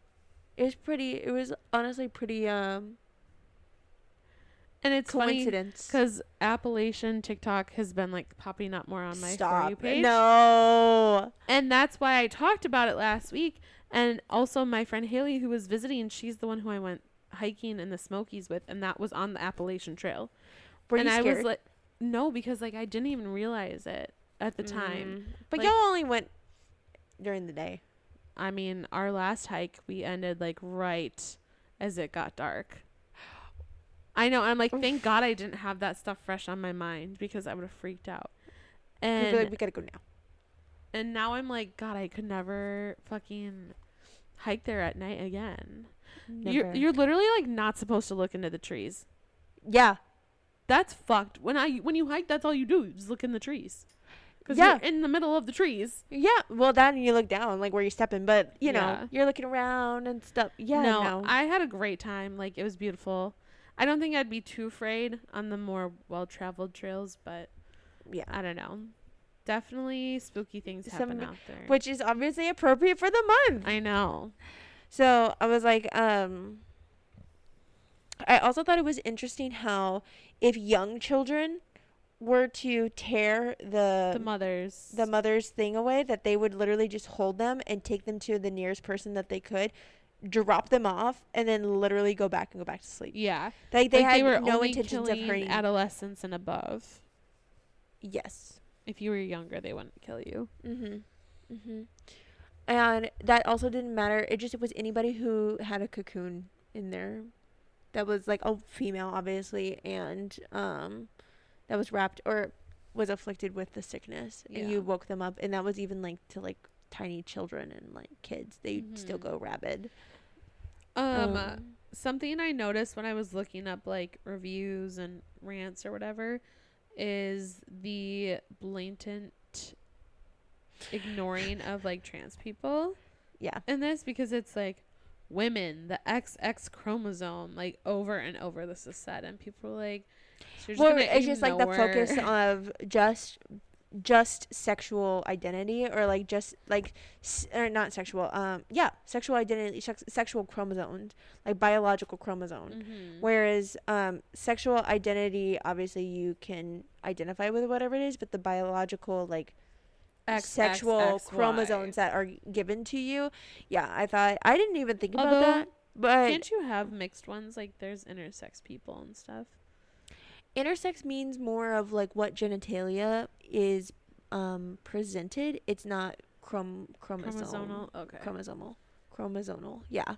It was pretty. It was honestly pretty um
and it's
coincidence.
because Appalachian TikTok has been like popping up more on my for you page.
No.
And that's why I talked about it last week. And also my friend Haley who was visiting, she's the one who I went hiking in the Smokies with and that was on the Appalachian Trail.
Were
and
you
I was like no, because like I didn't even realize it at the time.
Mm. But
Like-
y'all only went during the day.
I mean, our last hike we ended like right as it got dark. I know. I'm like, thank God I didn't have that stuff fresh on my mind because I would have freaked out. And
like, we gotta go now.
and now I'm like, God, I could never fucking hike there at night again. You're you're literally like not supposed to look into the trees.
yeah.
That's fucked. When I when you hike, that's all you do. You just look in the trees. Because
Yeah.
you're in the middle of the trees.
Yeah. Well, that and you look down, like where you're stepping, but you know,
Yeah.
you're looking around and stuff. Yeah.
no,
No.
I had a great time. Like it was beautiful. I don't think I'd be too afraid on the more well traveled trails, but
yeah.
I don't know. Definitely spooky things
Some-
happen out there.
Which is obviously appropriate for the month.
I know.
So I was like, um, I also thought it was interesting how if young children were to tear the
The mothers.
the mother's thing away, that they would literally just hold them and take them to the nearest person that they could, drop them off, and then literally go back and go back to sleep.
yeah.
Like they
like
had
they were
no intentions of hurting.
adolescents and above.
yes.
If you were younger, they wouldn't kill you.
Mhm. Mhm. And that also didn't matter. It just it was anybody who had a cocoon in there that was like a female obviously and um that was wrapped or was afflicted with the sickness and you woke them up and that was even like to like tiny children and like kids. They'd still
Mhm.
go rabid.
Um, uh, something I noticed when I was looking up like reviews and rants or whatever is the blatant ignoring of like trans people
yeah.
in this because it's like women, the XX chromosome, like over and over this is said, and people are like, so
Well, it's just like the focus of just just sexual identity or like just like or not sexual um yeah sexual identity sex- sexual chromosomes like biological chromosome
Mhm.
whereas um sexual identity obviously you can identify with whatever it is but the biological like
X,
sexual
X, X,
chromosomes that are given to you yeah i thought i didn't even think about that but
Can't you have mixed ones? Like there's intersex people and stuff.
intersex means more of like what genitalia is um presented it's not chrom chromosome
Chromosomal. Okay.
chromosomal chromosomal yeah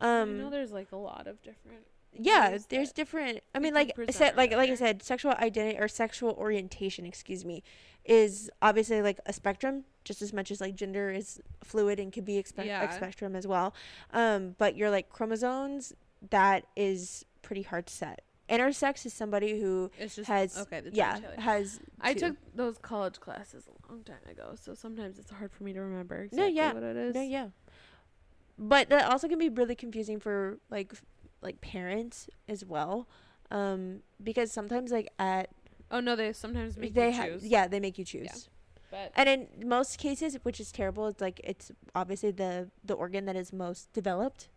I know
um
there's like a lot of different.
yeah there's different i mean like I said like like i said sexual identity or sexual orientation excuse me is obviously like a spectrum just as much as like gender is fluid and can be expe- a
Yeah.
spectrum as well um but your like chromosomes that is pretty hard to set intersex is somebody who
just
has
okay. The
yeah has
I
two.
took those college classes a long time ago, so sometimes it's hard for me to remember
No,
exactly
yeah.
what it is.
No, yeah. But that also can be really confusing for like like parents as well. Um because sometimes like at
Oh no, they sometimes make
they
you
ha-
choose.
yeah, they make you choose.
But
And in most cases, which is terrible, it's like it's obviously the the organ that is most developed.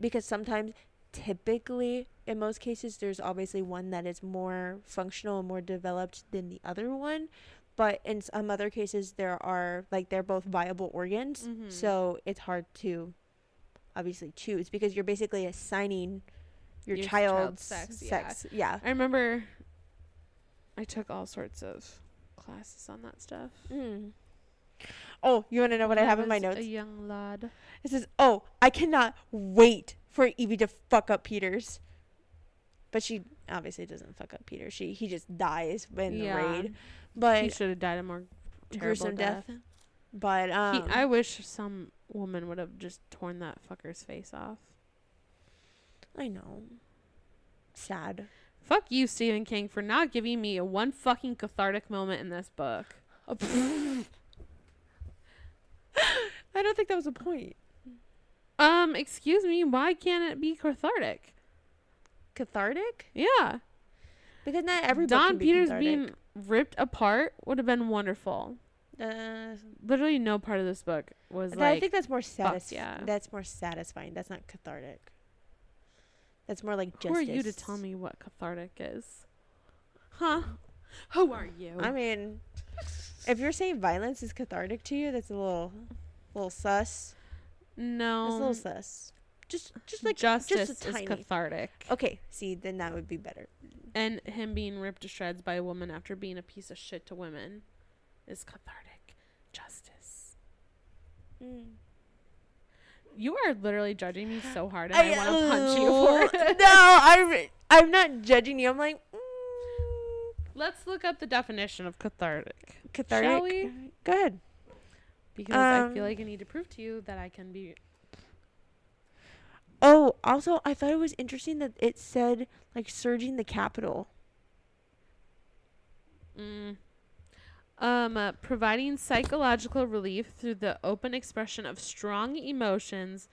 Because sometimes typically in most cases there's obviously one that is more functional and more developed than the other one. But in some other cases there are like they're both viable organs.
Mhm.
So it's hard to obviously choose because you're basically assigning your,
Your
child's,
child's sex,
sex.
yeah.
Yeah.
I remember I took all sorts of classes on that stuff.
Mm. Oh, you want to know what I
When
have in my notes?
A young lad.
It says, "Oh, I cannot wait for Evie to fuck up Peters." But she obviously doesn't fuck up Peter. She he just dies in the
Yeah.
But
He should have died a more
gruesome death.
death.
But um,
he, I wish some woman would have just torn that fucker's face off.
I know. Sad.
Fuck you, Stephen King, for not giving me a one fucking cathartic moment in this book.
I don't think that was a point.
Um, excuse me, why can't it be cathartic?
Cathartic?
Yeah.
Because not every
Don
be
Peters
cathartic.
being ripped apart would have been wonderful.
Uh,
Literally no part of this book was like
I think that's more satisfying.
yeah.
That's more satisfying. That's not cathartic. That's more like justice.
Who are you to tell me what cathartic is? Huh? Who are you?
I mean, if you're saying violence is cathartic to you, that's a little, little sus.
no.
That's a little sus. Just, just mm, like
justice
just a
is cathartic.
Okay, see, then that would be better.
And him being ripped to shreds by a woman after being a piece of shit to women is cathartic. Justice. Mm. You are literally judging me so hard and I, want to punch you for it.
no, I'm, I'm not judging you. I'm like, mm,
Let's look up the definition of cathartic.
cathartic.
Shall we?
Go ahead.
Because I feel
Um,
like I need to prove to you that I can be
Oh, also, I thought it was interesting that it said like surging the capital.
Mm. Um, uh, providing psychological relief through the open expression of strong emotions,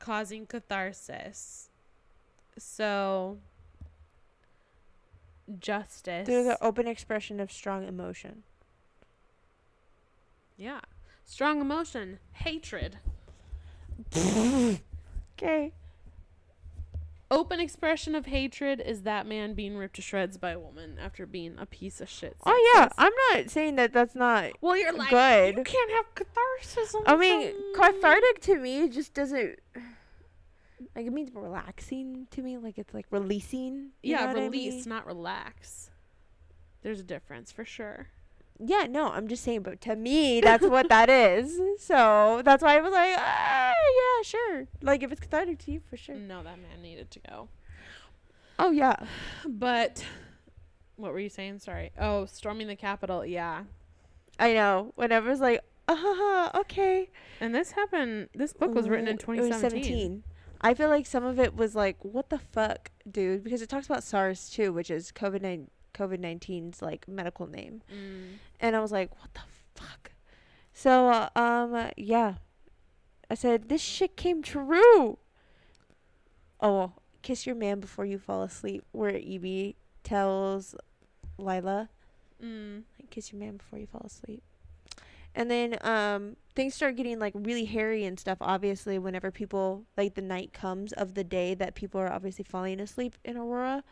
causing catharsis. So, justice.
Through the open expression of strong emotion.
yeah, strong emotion, hatred.
Okay.
Open expression of hatred is that man being ripped to shreds by a woman after being a piece of shit.
Oh yeah. I'm not saying that that's not.
Well, you're like
good.
You can't have catharsis.
I mean, cathartic to me just doesn't. Like it means relaxing to me. Like it's like releasing.
yeah,
what I
release,
mean?
not relax. There's a difference for sure.
Yeah, no, I'm just saying, but to me, that's what that is. So that's why I was like, ah, yeah, sure. Like if it's cathartic to you, for sure.
No, that man needed to go.
Oh yeah.
But what were you saying? Sorry. Oh, storming the Capitol. Yeah.
I know. Whenever it's like, uh, okay.
And this happened. This book was written in
Ooh, it was
2017.
I feel like some of it was like, what the fuck, dude? Because it talks about SARS too, which is COVID nine COVID 19's like medical name.
Mm.
And I was like, what the fuck? So, uh, um, yeah. I said, this shit came true. Oh, kiss your man before you fall asleep, where Evie tells Lila,
Mm.
like, kiss your man before you fall asleep. And then um, things start getting like really hairy and stuff. Obviously, whenever people like the night comes of the day that people are obviously falling asleep in Aurora,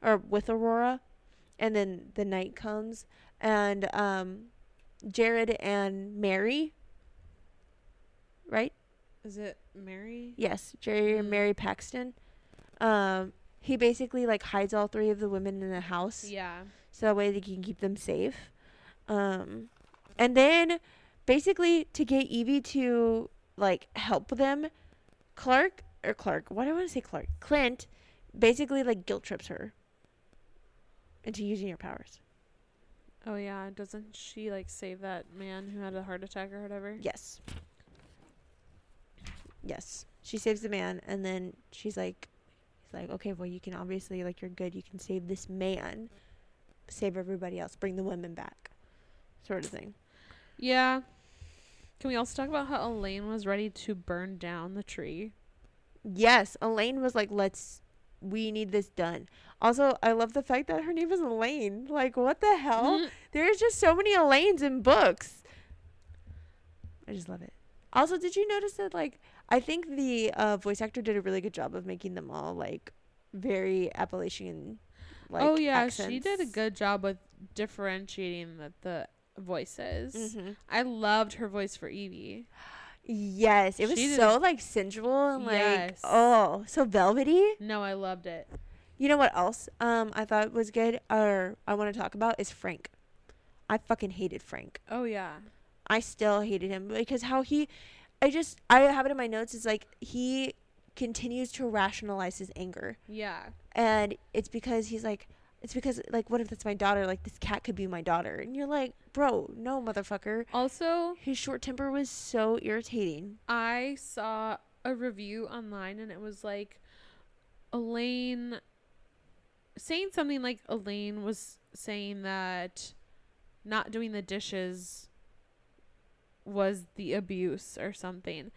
or with Aurora, and then the night comes, and um, Jared and Mary, right?
Is it Mary?
Yes, Jerry and
Mm.
Mary Paxton. Um, he basically like hides all three of the women in the house
Yeah.
so that way they can keep them safe. Um, and then basically to get Evie to like help them, Clark or Clark, why do I want to say Clark? Clint basically like guilt trips her into using your powers.
Oh yeah. Doesn't she like save that man who had a heart attack or whatever?
Yes. Yes. She saves the man and then she's like he's like, Okay, well you can obviously like you're good, you can save this man. Save everybody else, bring the women back. Sort of thing.
Yeah. Can we also talk about how Elaine was ready to burn down the tree?
Yes, Elaine was like, "Let's, we need this done." Also, I love the fact that her name is Elaine. Like, what the hell?
Mhm.
There's just so many Elaines in books. I just love it. Also, did you notice that? Like, I think the uh, voice actor did a really good job of making them all like very Appalachian. Like,
oh yeah, she did a good job with differentiating the, the voices.
Mhm.
I loved her voice for Evie.
Yes, it was
She
so like sensual and like
Yes.
oh, so velvety.
No, I loved it.
You know what else um I thought was good or I want to talk about is Frank. I fucking hated Frank.
Oh yeah.
I still hated him because how he I just I have it in my notes is like he continues to rationalize his anger.
Yeah.
And it's because he's like it's because like what if that's my daughter? Like this cat could be my daughter. And you're like, "Bro, no motherfucker."
Also,
His short temper was so irritating.
I saw a review online and it was like Elaine saying something like Elaine was saying that not doing the dishes was the abuse or something.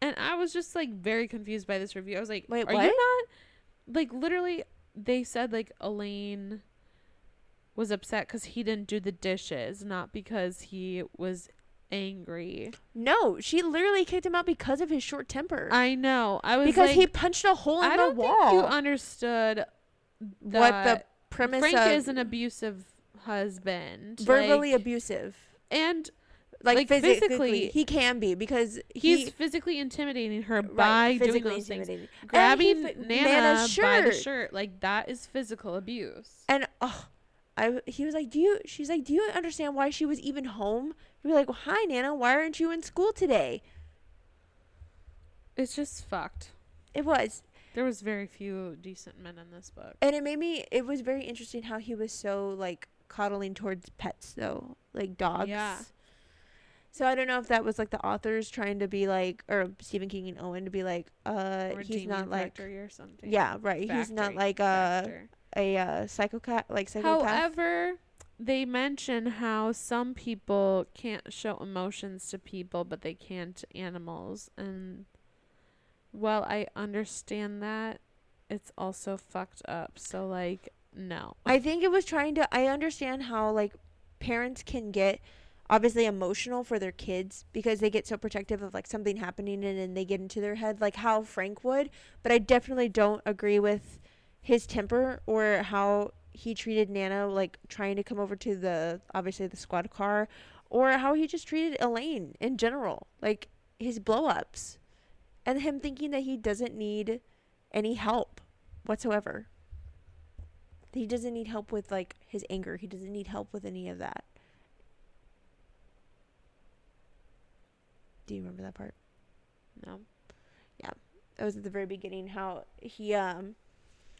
And I was just like very confused by this review. I was like,
Wait,
are
what?
you not like literally they said like Elaine was upset cuz he didn't do the dishes, not because he was angry.
No, she literally kicked him out because of his short temper.
I know. I was
because
like,
he punched a hole in
I
the
don't
wall.
think you understood
what the premise
Frank
of
is an abusive husband,
verbally
like,
abusive.
and
Like,
like,
physically,
physically,
he can be because
he's
he
physically intimidating her
right,
by doing those things, grabbing
he
Nana
Nana's
by the
shirt.
shirt. Like that is physical abuse.
And oh, I he was like, "Do you?" She's like, "Do you understand why she was even home?" We were like, well, "Hi, Nana. Why aren't you in school today?"
It's just fucked.
It was,
There was very few decent men in this book.
and it made me. It was very interesting how he was so like coddling towards pets, though, like dogs.
Yeah.
So I don't know if that was like the authors trying to be like, or Stephen King and Owen to be like, uh, he's not like,
Factory or something.
yeah, right. he's not like uh,
Factor.
a uh, psychopath, like psychopath.
However, they mention how some people can't show emotions to people, but they can to animals. And while I understand that, it's also fucked up. So, like, no.
I think it was trying to. I understand how like parents can get obviously emotional for their kids because they get so protective of like something happening and then they get into their head like how Frank would. But I definitely don't agree with his temper or how he treated Nana like trying to come over to the obviously the squad car or how he just treated Elaine in general like his blow ups and him thinking that he doesn't need any help whatsoever. He doesn't need help with like his anger. He doesn't need help with any of that do you remember that part
No. Yeah.
That was at the very beginning how he um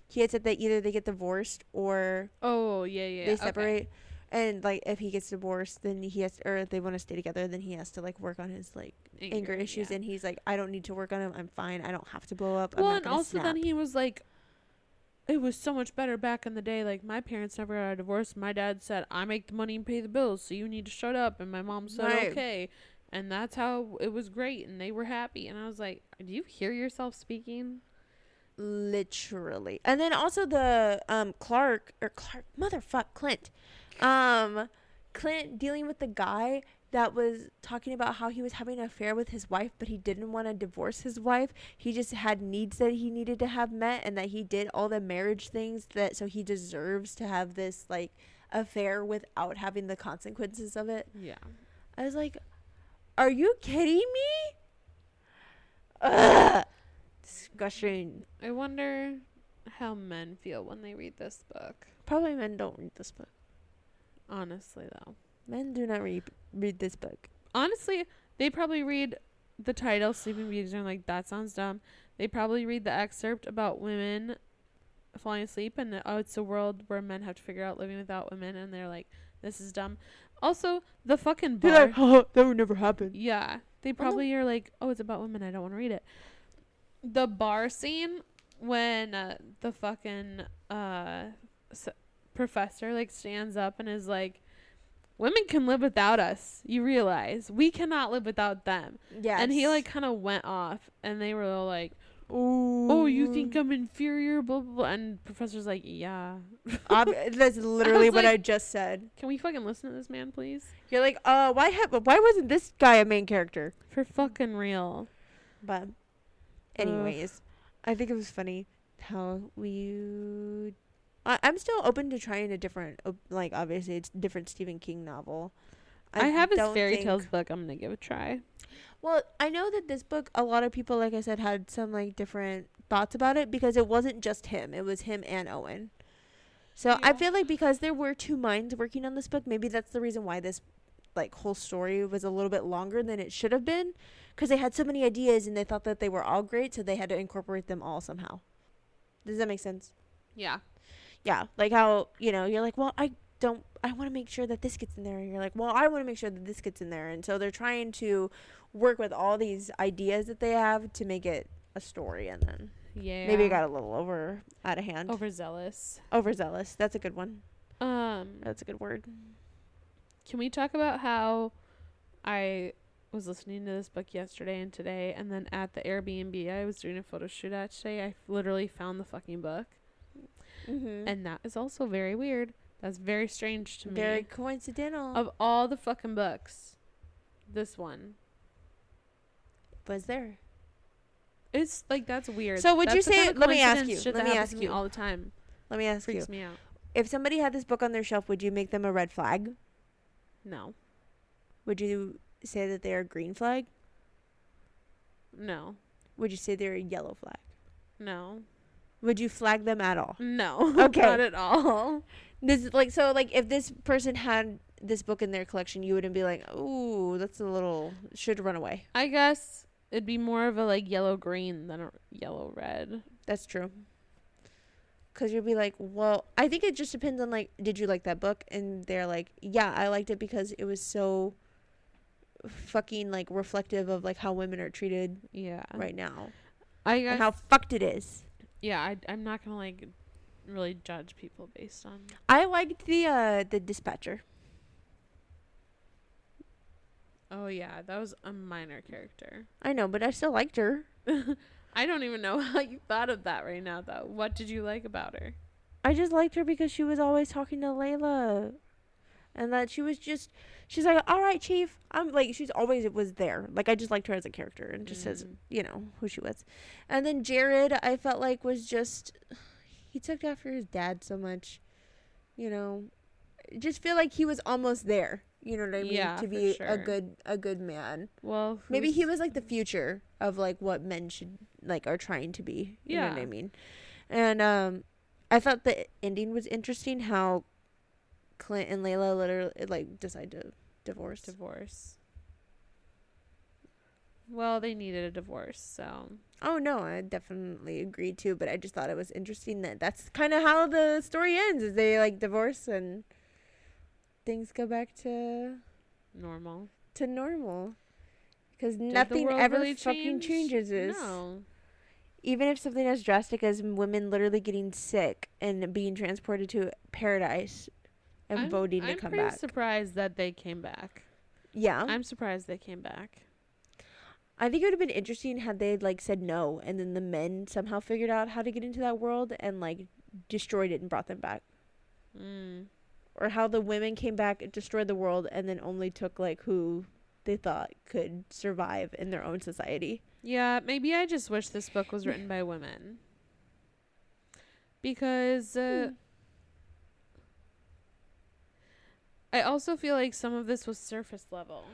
he had said that either they get divorced or
Oh, yeah, yeah.
they
okay.
separate and like if he gets divorced then he has to, or if they want to stay together then he has to like work on his like anger, issues
yeah.
and he's like i don't need to work on him, i'm fine i don't have to blow up
well,
I'm not
and
gonna
also
snap.
then he was like, it was so much better back in the day. Like my parents never got a divorce. My dad said, "I make the money and pay the bills, so you need to shut up." And my mom said,
Right.
"Okay," and that's how it was great, and they were happy. And I was like, "Do you hear yourself speaking?"
literally and then also the um clark or clark motherfuck clint um clint dealing with the guy that was talking about how he was having an affair with his wife but he didn't want to divorce his wife he just had needs that he needed to have met and that he did all the marriage things that so he deserves to have this like affair without having the consequences of it
Yeah.
i was like are you kidding me Ugh. disgusting
I wonder how men feel when they read this book.
Probably men don't read this book.
Honestly, though.
Men do not read read this book.
honestly, they probably read the title Sleeping Beauties and are like, that sounds dumb. They probably read the excerpt about women falling asleep and oh, it's a world where men have to figure out living without women, and they're like, this is dumb. Also, the fucking bar.
oh, that would never happen.
yeah, they probably are like, oh, it's about women. I don't want to read it. The bar scene when uh, the fucking uh, s- professor like stands up and is like, women can live without us. You realize we cannot live without them.
Yeah.
And he like kind of went off, and they were all like,
oh,
"Oh, you think I'm inferior?" Blah blah. blah. And professor's like, "Yeah."
Ob- that's literally
was
what
like-
I just said.
Can we fucking listen to this man, please?
You're like, uh, why ha- why wasn't this guy a main character?
For fucking real.
But, anyways, I think it was funny how we. I, I'm still open to trying a different, op- like obviously it's different Stephen King novel.
I, have his fairy tales book. I'm gonna give a try.
Well, I know that this book, a lot of people, like I said, had some like different thoughts about it because it wasn't just him; it was him and Owen. So I feel like because there were two minds working on this book, maybe that's the reason why this like whole story was a little bit longer than it should have been because they had so many ideas and they thought that they were all great, so they had to incorporate them all somehow. Does that make sense?
Yeah.
Yeah, like how, you know, you're like, "Well, I don't I want to make sure that this gets in there." And you're like, "Well, I want to make sure that this gets in there." And so they're trying to work with all these ideas that they have to make it a story and then
Yeah.
maybe it got a little over out of hand.
overzealous.
Overzealous. That's a good one.
Um,
That's a good word.
can we talk about how I was listening to this book yesterday and today, and then at the Airbnb I was doing a photo shoot at today, I literally found the fucking book,
Mm-hmm.
and that is also very weird. That's very strange to me.
Very coincidental.
of all the fucking books, this one.
was there?
It's like that's weird.
So would you
That's the
say- let me ask you, let me ask
to me
you.
all the time.
Let me ask you.
Freaks me out.
If somebody had this book on their shelf, would you make them a red flag?
No,
Would you say that they're a green flag?
no,
Would you say they're a yellow flag?
no,
Would you flag them at all?
no.
Okay.
not at all.
This like so like if this person had this book in their collection, you wouldn't be like, "Ooh, that's a little should run away."
I guess it'd be more of a like yellow green than a yellow red.
That's true. Cuz you'd be like, "Well, I think it just depends on like did you like that book?" And they're like, "Yeah, I liked it because it was so fucking like reflective of like how women are treated
Yeah.
right now
I guess.
and how fucked it is."
Yeah. I, I'm not gonna like really judge people based on.
I liked the uh the dispatcher.
Oh yeah, that was a minor character.
I know, but I still liked her.
I don't even know how you thought of that right now though. What did you like about her?
I just liked her because she was always talking to Layla. And that she was just she's like, All right, Chief. I'm like she's always was there. Like I just liked her as a character and just
Mm.
you know, who she was. And then Jared I felt like was just he took after his dad so much. You know. Just feel like he was almost there. You know what I mean?
Yeah,
to be a good a good man.
Well,
Maybe he was like the future of like what men should like are trying to be. You know what I mean? And um I thought the ending was interesting how Clint and Layla literally like decide to divorce.
divorce. Well, they needed a divorce, so
Oh no, I definitely agree too, but I just thought it was interesting that that's kind of how the story ends is they like divorce and things go back to
normal.
to normal. Cuz nothing ever
really
fucking
change?
changes.
No.
even if something as drastic as women literally getting sick and being transported to paradise and
I'm,
voting to
I'm
come
pretty
back.
surprised that they came back.
yeah.
I'm surprised they came back.
I think it would have been interesting had they like said no and then the men somehow figured out how to get into that world and like destroyed it and brought them back.
Mm.
Or how the women came back, destroyed the world and then only took like who they thought could survive in their own society.
Yeah, maybe I just wish this book was written by women. Because uh,
Hmm.
I also feel like some of this was surface level.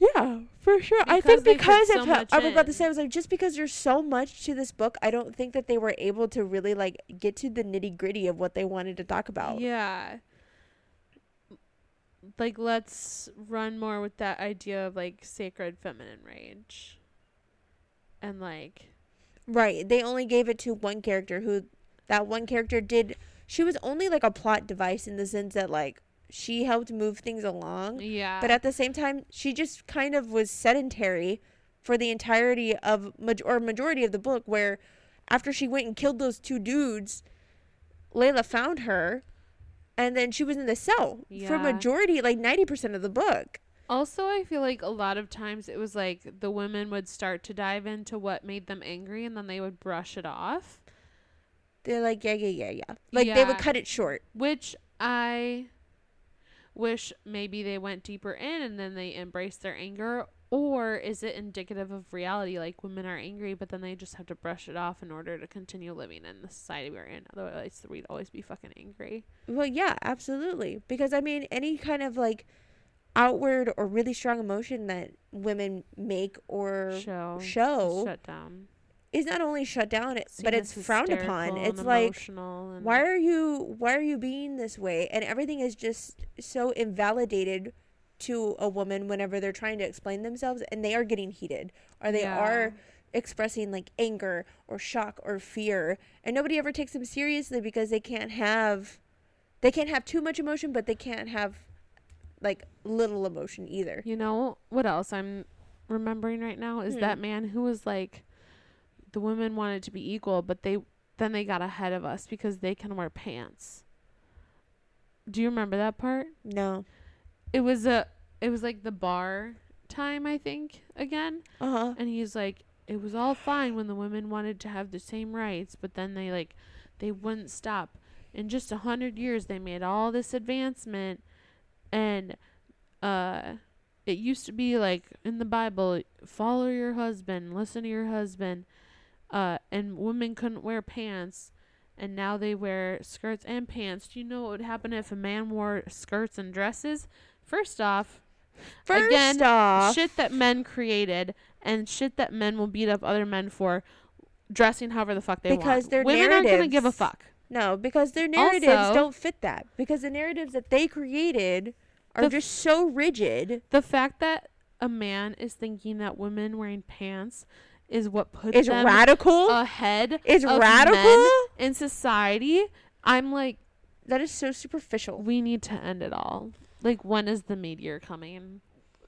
Yeah, for sure. I think because
so
I was about to say, I was like, just because there's so much to this book, I don't think that they were able to really like get to the nitty gritty of what they wanted to talk about.
Yeah. Like let's run more with that idea of like sacred feminine rage. And like
Right. They only gave it to one character who that one character did she was only like a plot device in the sense that like she helped move things along.
yeah.
But at the same time, she just kind of was sedentary for the entirety of or majority of the book where after she went and killed those two dudes, Layla found her and then she was in the cell for majority like 90% of the book.
Also, I feel like a lot of times it was like the women would start to dive into what made them angry and then they would brush it off,
They're like, yeah, yeah, yeah, yeah. Like they would cut it short.
which I wish maybe they went deeper in and then they embraced their anger. Or is it indicative of reality? Like women are angry, but then they just have to brush it off in order to continue living in the society we're in. Otherwise, we'd always be fucking angry.
Well, yeah, absolutely. Because I mean, any kind of like outward or really strong emotion that women make or
Show.
show
Shut down.
Is not only shut down, it, but it's frowned upon. It's like why are you why are you being this way and everything is just so invalidated to a woman whenever they're trying to explain themselves and they are getting heated or they
Yeah.
are expressing like anger or shock or fear and nobody ever takes them seriously because they can't have they can't have too much emotion but they can't have like little emotion either
You know what else I'm remembering right now is
Hmm.
that man who was like, the women wanted to be equal, but they then they got ahead of us because they can wear pants. Do you remember that part?
no
It was a it was like the bar time I think again,
uh-huh
and he's like, it was all fine when the women wanted to have the same rights, but then they like they wouldn't stop. In just a hundred years, they made all this advancement, and uh, it used to be like in the Bible, follow your husband, listen to your husband, uh, and women couldn't wear pants, and now they wear skirts and pants. Do you know what would happen if a man wore skirts and dresses? First off,
first
Again,
off
shit that men created and shit that men will beat up other men for dressing however the fuck they
Because
want.
their
Women aren't gonna give a fuck.
No, because their narratives
Also-
don't fit that. Because the narratives that they created are
The
just so rigid.
The fact that a man is thinking that women wearing pants is what puts
Is
them
radical.
ahead
is
of
radical.
men in society. I'm like,
that is so superficial.
we need to end it all. Like, when is the meteor coming?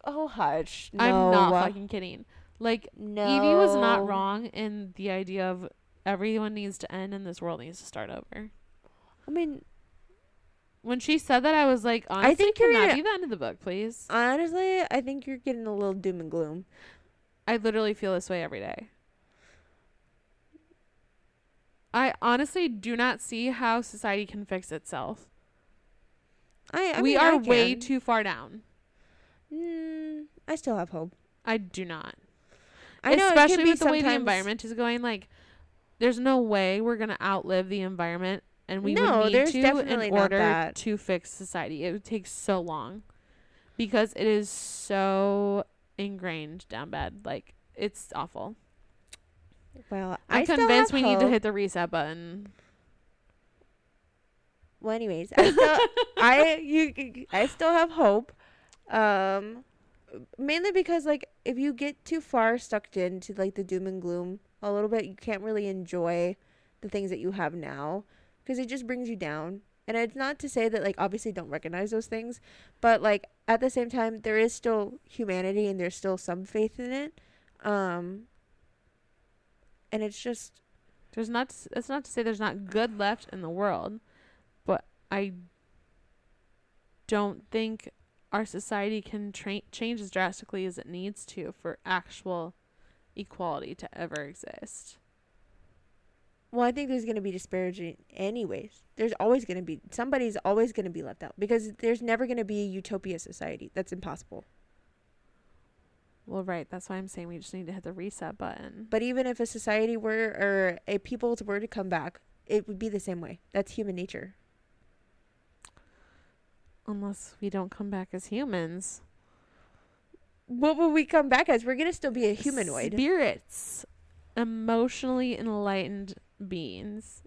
Oh hush.
I'm not fucking kidding. Like,
No.
Evie was not wrong in the idea of everyone needs to end and this world needs to start over.
I mean,
When she said that, I was like, honestly,
think
can
you're
that
gonna-
be the end of the book, please?
honestly, I think you're getting a little doom and gloom.
I literally feel this way every day. I honestly do not see how society can fix itself.
I, I
we
mean,
are
I
way too far down.
Mm, I still have hope.
I do not.
I know,
Especially with the way the environment is going. Like, there's no way we're gonna outlive the environment, and we
No,
would need to in order to fix society. It would take so long because it is so ingrained down bad. Like, it's awful.
Well,
I'm
I still
convinced we need to hit the reset button.
Well, anyways, I still, I you, I still have hope. Um, mainly because like if you get too far stuck into like the doom and gloom a little bit, you can't really enjoy the things that you have now because it just brings you down. And it's not to say that like obviously don't recognize those things, but like at the same time there is still humanity and there's still some faith in it. Um, and it's just
There's not. It's not to say there's not good left in the world, but I don't think our society can tra- change as drastically as it needs to for actual equality to ever exist.
Well, I think there's going to be disparaging anyways. There's always going to be somebody's always going to be left out because there's never going to be a utopia society. That's impossible.
Well, right. That's why I'm saying we just need to hit the reset button.
But even if a society were or a people's were to come back, it would be the same way. That's human nature.
Unless we don't come back as humans.
What will we come back as? We're going to still be a humanoid.
Spirits. Emotionally enlightened beings.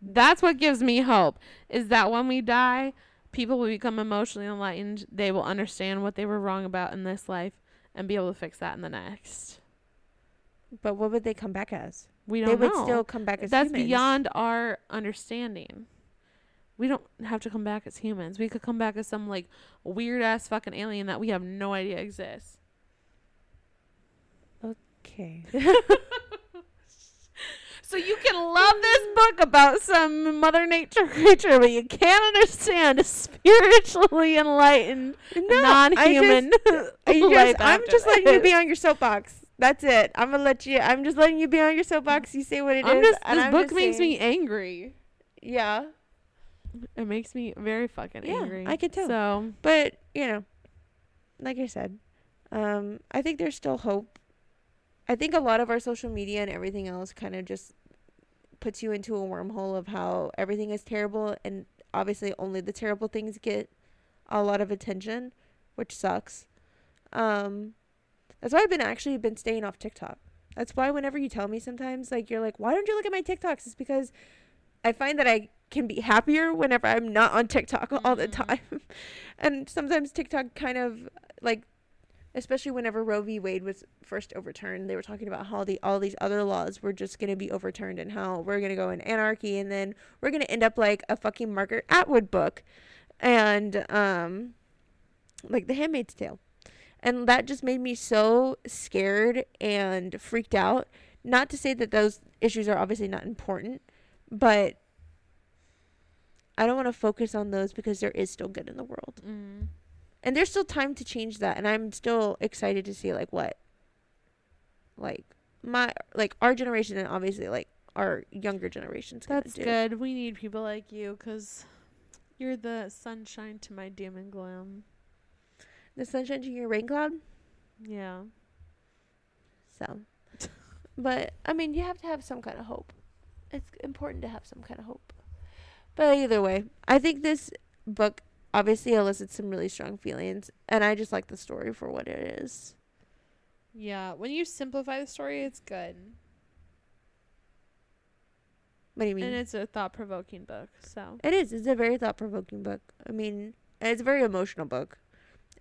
That's what gives me hope. Is that when we die, people will become emotionally enlightened. They will understand what they were wrong about in this life and be able to fix that in the next.
but what would they come back as?
We don't
would
know.
Would still come back as humans.
That's
humans.
beyond our understanding. We don't have to come back as humans. We could come back as some like weird ass fucking alien that we have no idea exists.
Okay.
So you can love this book about some Mother Nature creature, but you can't understand a spiritually enlightened, non-human.
I just,
life
I'm
after
just letting you be on your soapbox. That's it. I'm gonna let you. I'm just letting you be on your soapbox. You say what it is.
I'm just,
and
this
I'm
book
just
makes
saying-
me angry.
Yeah,
It makes me very fucking
Yeah,
angry.
I can tell.
So
but you know, like I said, um, I think there's still hope. I think a lot of our social media and everything else kind of just puts you into a wormhole of how everything is terrible, and obviously only the terrible things get a lot of attention, which sucks. Um, that's why I've been actually been staying off TikTok. That's why whenever you tell me sometimes, like you're like, why don't you look at my TikToks? It's because I find that I can be happier whenever I'm not on TikTok all the
Mhm.
time. and sometimes TikTok kind of like especially whenever Roe v. Wade was first overturned, they were talking about how the all these other laws were just going to be overturned and how we're going to go in anarchy and then we're going to end up like a fucking Margaret Atwood book and um like The Handmaid's Tale. And that just made me so scared and freaked out. Not to say that those issues are obviously not important, but I don't want to focus on those because there is still good in the world.
Mm.
And there's still time to change that and I'm still excited to see like what like my like our generation and obviously like our younger generations
That's
do.
good. We need people like you because you're the sunshine to my doom and gloom.
The sunshine to your rain cloud.
Yeah.
So, but I mean, you have to have some kind of hope. It's important to have some kind of hope. But either way, I think this book obviously elicits some really strong feelings, and I just like the story for what it is.
Yeah. When you simplify the story, it's good.
What do you mean?
And it's a thought provoking book. So,
It is. It's a very thought provoking book. I mean, it's a very emotional book.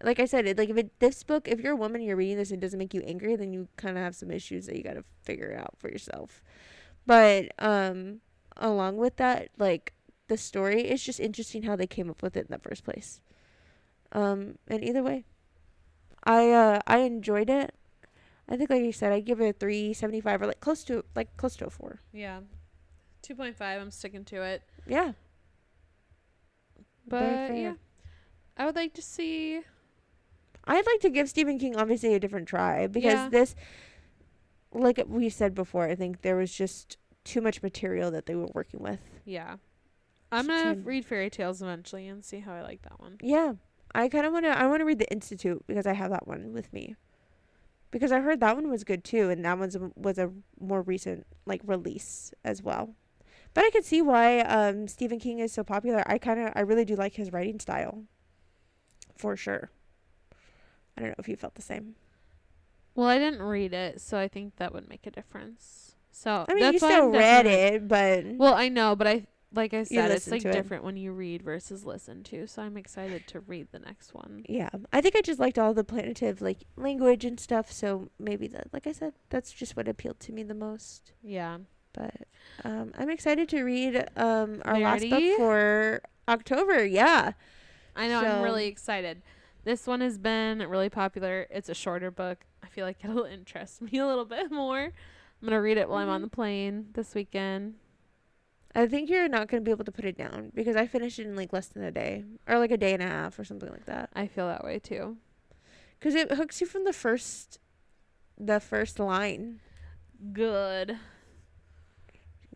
Like I said, it, like if it this book, if you're a woman, and you're reading this, and it doesn't make you angry, then you kind of have some issues that you got to figure out for yourself. But um, along with that, like the story, it's just interesting how they came up with it in the first place. Um, and either way, I uh I enjoyed it. I think, like you said, I give it a three seventy five or like close to like close to a four.
yeah. 2.5. I'm sticking to it.
Yeah.
But yeah. I would like to see.
I'd like to give Stephen King obviously a different try because
Yeah.
this, like we said before, I think there was just too much material that they were working with.
Yeah. I'm to read fairy tales eventually and see how I like that one.
Yeah, I kind of want to. I want to read the Institute because I have that one with me. Because I heard that one was good too, and that one's was a more recent like release as well. But I could see why um, Stephen King is so popular. I kind of, I really do like his writing style, for sure. I don't know if you felt the same.
Well, I didn't read it, so I think that would make a difference. So
I mean,
that's
you still read it, but
Well, I know, but I like I said, it's like
to it.
different when you read versus listen to. So I'm excited to read the next one.
Yeah, I think I just liked all the plaintive like language and stuff. So maybe that, like I said, that's just what appealed to me the most.
Yeah.
But um, I'm excited to read um our last book for October. Yeah,
I know. I'm really excited. This one has been really popular. It's a shorter book. I feel like it'll interest me a little bit more. I'm gonna read it while I'm on
Mhm.
the plane this weekend.
I think you're not gonna be able to put it down because I finished it in like less than a day or like a day and a half or something like that.
I feel that way too.
Because it hooks you from the first, the first line.
Good.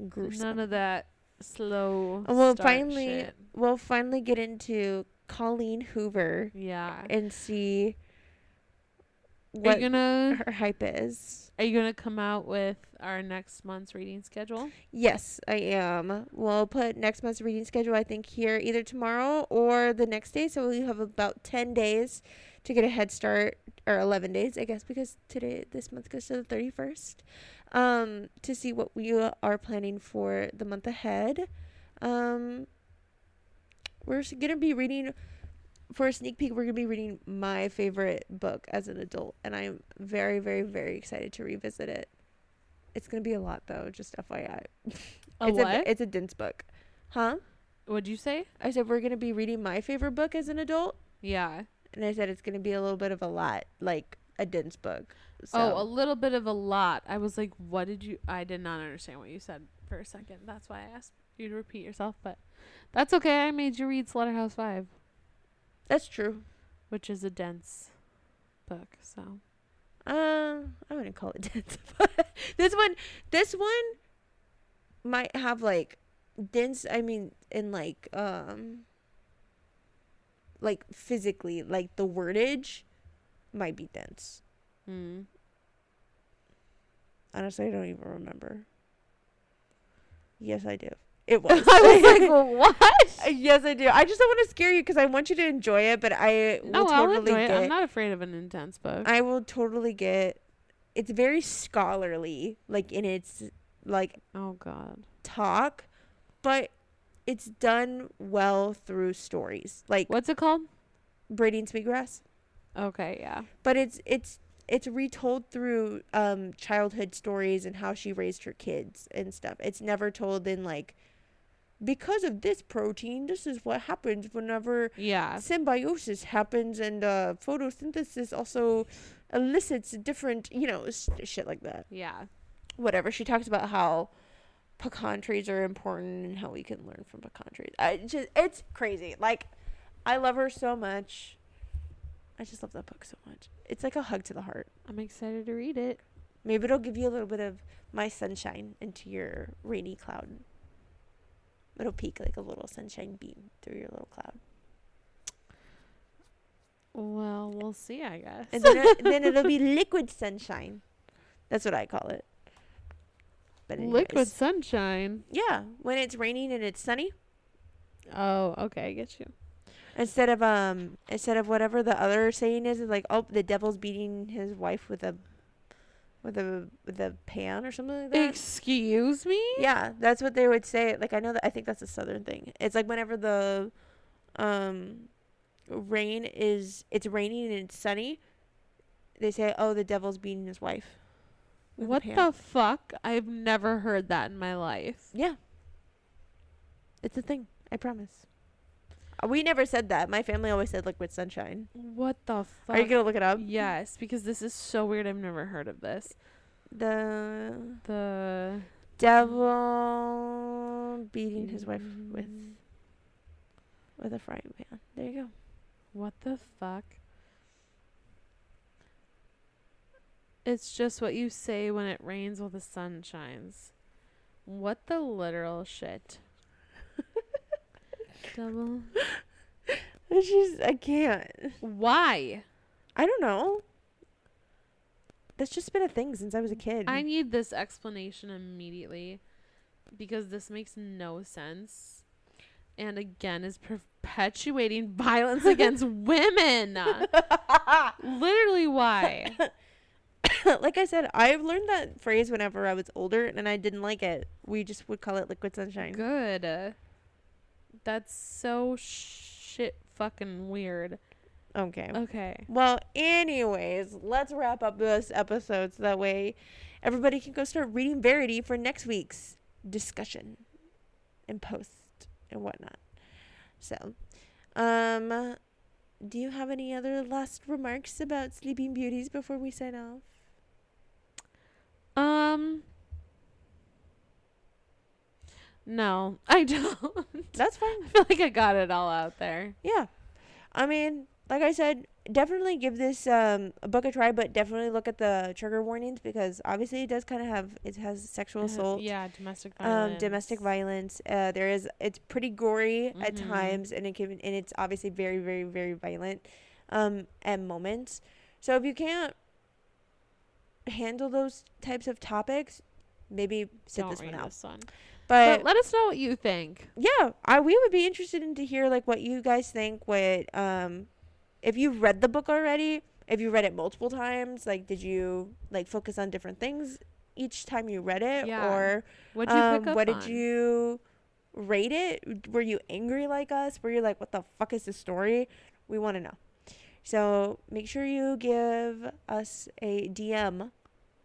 Gruesome.
None of that slow.
And we'll finally
shit.
we'll finally get into Colleen Hoover
Yeah.
and see
Are
what
you gonna
her hype is.
Are you gonna come out with our next month's reading schedule?
Yes, I am. We'll put next month's reading schedule, I think, here either tomorrow or the next day. So we have about 10 days to get a head start, or 11 days, I guess, because today, this month goes to the 31st, um, to see what we are planning for the month ahead. Um, we're going to be reading, for a sneak peek, we're going to be reading my favorite book as an adult. And I'm very, very, very excited to revisit it. It's going to be a lot, though, just FYI.
A
it's
what?
A, it's a dense book. Huh?
What'd you say?
I said we're going to be reading my favorite book as an adult.
Yeah.
And I said it's going to be a little bit of a lot, like a dense book. So,
Oh, a little bit of a lot. I was like, what did you? I did not understand what you said for a second. That's why I asked you to repeat yourself, but that's okay. I made you read Slaughterhouse Five,
that's true.
which is a dense book. So
Uh, I wouldn't call it dense. but this one, this one might have like dense. I mean, in like um, like physically, like the wordage might be dense.
mm.
Honestly, I don't even remember. Yes, I do. It was.
I was like, what?
Yes, I do. I just don't want to scare you because I want you to enjoy it, but I will
No, I'll
totally
enjoy it.
get.
I'm not afraid of an intense book.
I will totally get it's very scholarly, like in its like
Oh God.
talk, but it's done well through stories, like
What's it called?
braiding sweetgrass.
Okay, yeah.
But it's it's it's retold through um childhood stories and how she raised her kids and stuff. It's never told in like because of this protein, this is what happens whenever
Yeah.
symbiosis happens and uh, photosynthesis also elicits different, you know, shit like that.
Yeah.
Whatever. She talks about how pecan trees are important and how we can learn from pecan trees. I just, it's crazy. Like, I love her so much. I just love that book so much. It's like a hug to the heart.
I'm excited to read it.
Maybe it'll give you a little bit of my sunshine into your rainy cloud. It'll peek like a little sunshine beam through your little cloud.
Well, we'll see, I guess.
And then, it, then it'll be liquid sunshine. That's what I call it. But
Liquid sunshine.
Yeah, when it's raining and it's sunny,
Oh, okay, I get you.
instead of um, instead of whatever the other saying is, is like, oh, the devil's beating his wife with a, with a with a pan or something like that.
Excuse me?
yeah, that's what they would say. Like I know that I think that's a southern thing. It's like whenever the, um, rain is it's raining and it's sunny, they say, oh, the devil's beating his wife.
What the fuck? I've never heard that in my life.
Yeah. It's a thing. I promise. We never said that. My family always said liquid sunshine.
What the fuck?
Are you gonna look it up?
Yes, because this is so weird. I've never heard of this.
The
The
devil beating his wife with mm. with a frying pan. There you go.
What the fuck? It's just what you say when it rains while the sun shines. What the literal shit? Double.
It's just I can't.
Why?
I don't know. That's just been a thing since I was a kid.
I need this explanation immediately because this makes no sense. And again, is perpetuating violence against women. Literally, why?
like I said, I've learned that phrase whenever I was older, and I didn't like it. We just would call it liquid sunshine.
Good. That's so shit fucking weird.
Okay.
Okay.
Well, anyways, let's wrap up this episode so that way everybody can go start reading Verity for next week's discussion and post and whatnot. So, um, do you have any other last remarks about Sleeping Beauties before we sign off?
Um. No, I don't.
That's fine.
I feel like I got it all out there.
Yeah. I mean, like I said, definitely give this um a book a try, but definitely look at the trigger warnings because obviously it does kind of have it has sexual
Uh,
assault.
yeah, domestic violence.
um domestic violence uh there is it's pretty gory at
Mhm.
times and it can and it's obviously very very very violent um at moments so if you can't handle those types of topics maybe sit
Don't
this one out
this one.
But,
But let us know what you think.
yeah i we would be interested in to hear like what you guys think what um if you've read the book already if you read it multiple times like did you like focus on different things each time you read it
Yeah.
or
What'd you
um,
pick up
what
on?
did you rate it? Were you angry like us? Were you like, what the fuck is this story? We want to know. So make sure you give us a DM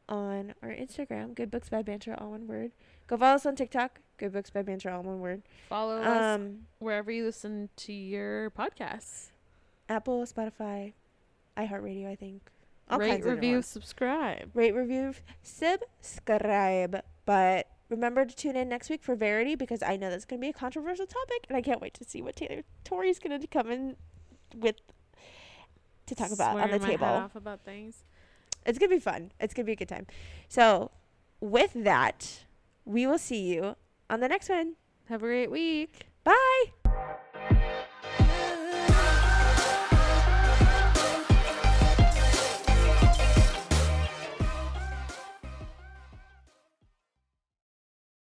on our Instagram, Good Books Bad Banter, all one word. Go follow us on TikTok, Good Books Bad Banter, all one word.
Follow us
Um,
wherever you listen to your podcasts.
Apple, Spotify, iHeartRadio, I think. All
Rate, review, subscribe.
rate, review, subscribe. But remember to tune in next week for Verity because I know that's going to be a controversial topic, and I can't wait to see what Taylor Tori's going to come in with to talk about on the
Swearing my head
table.
off about things.
It's going to be fun. It's going to be a good time. So, with that, we will see you on the next one.
Have a great week.
Bye.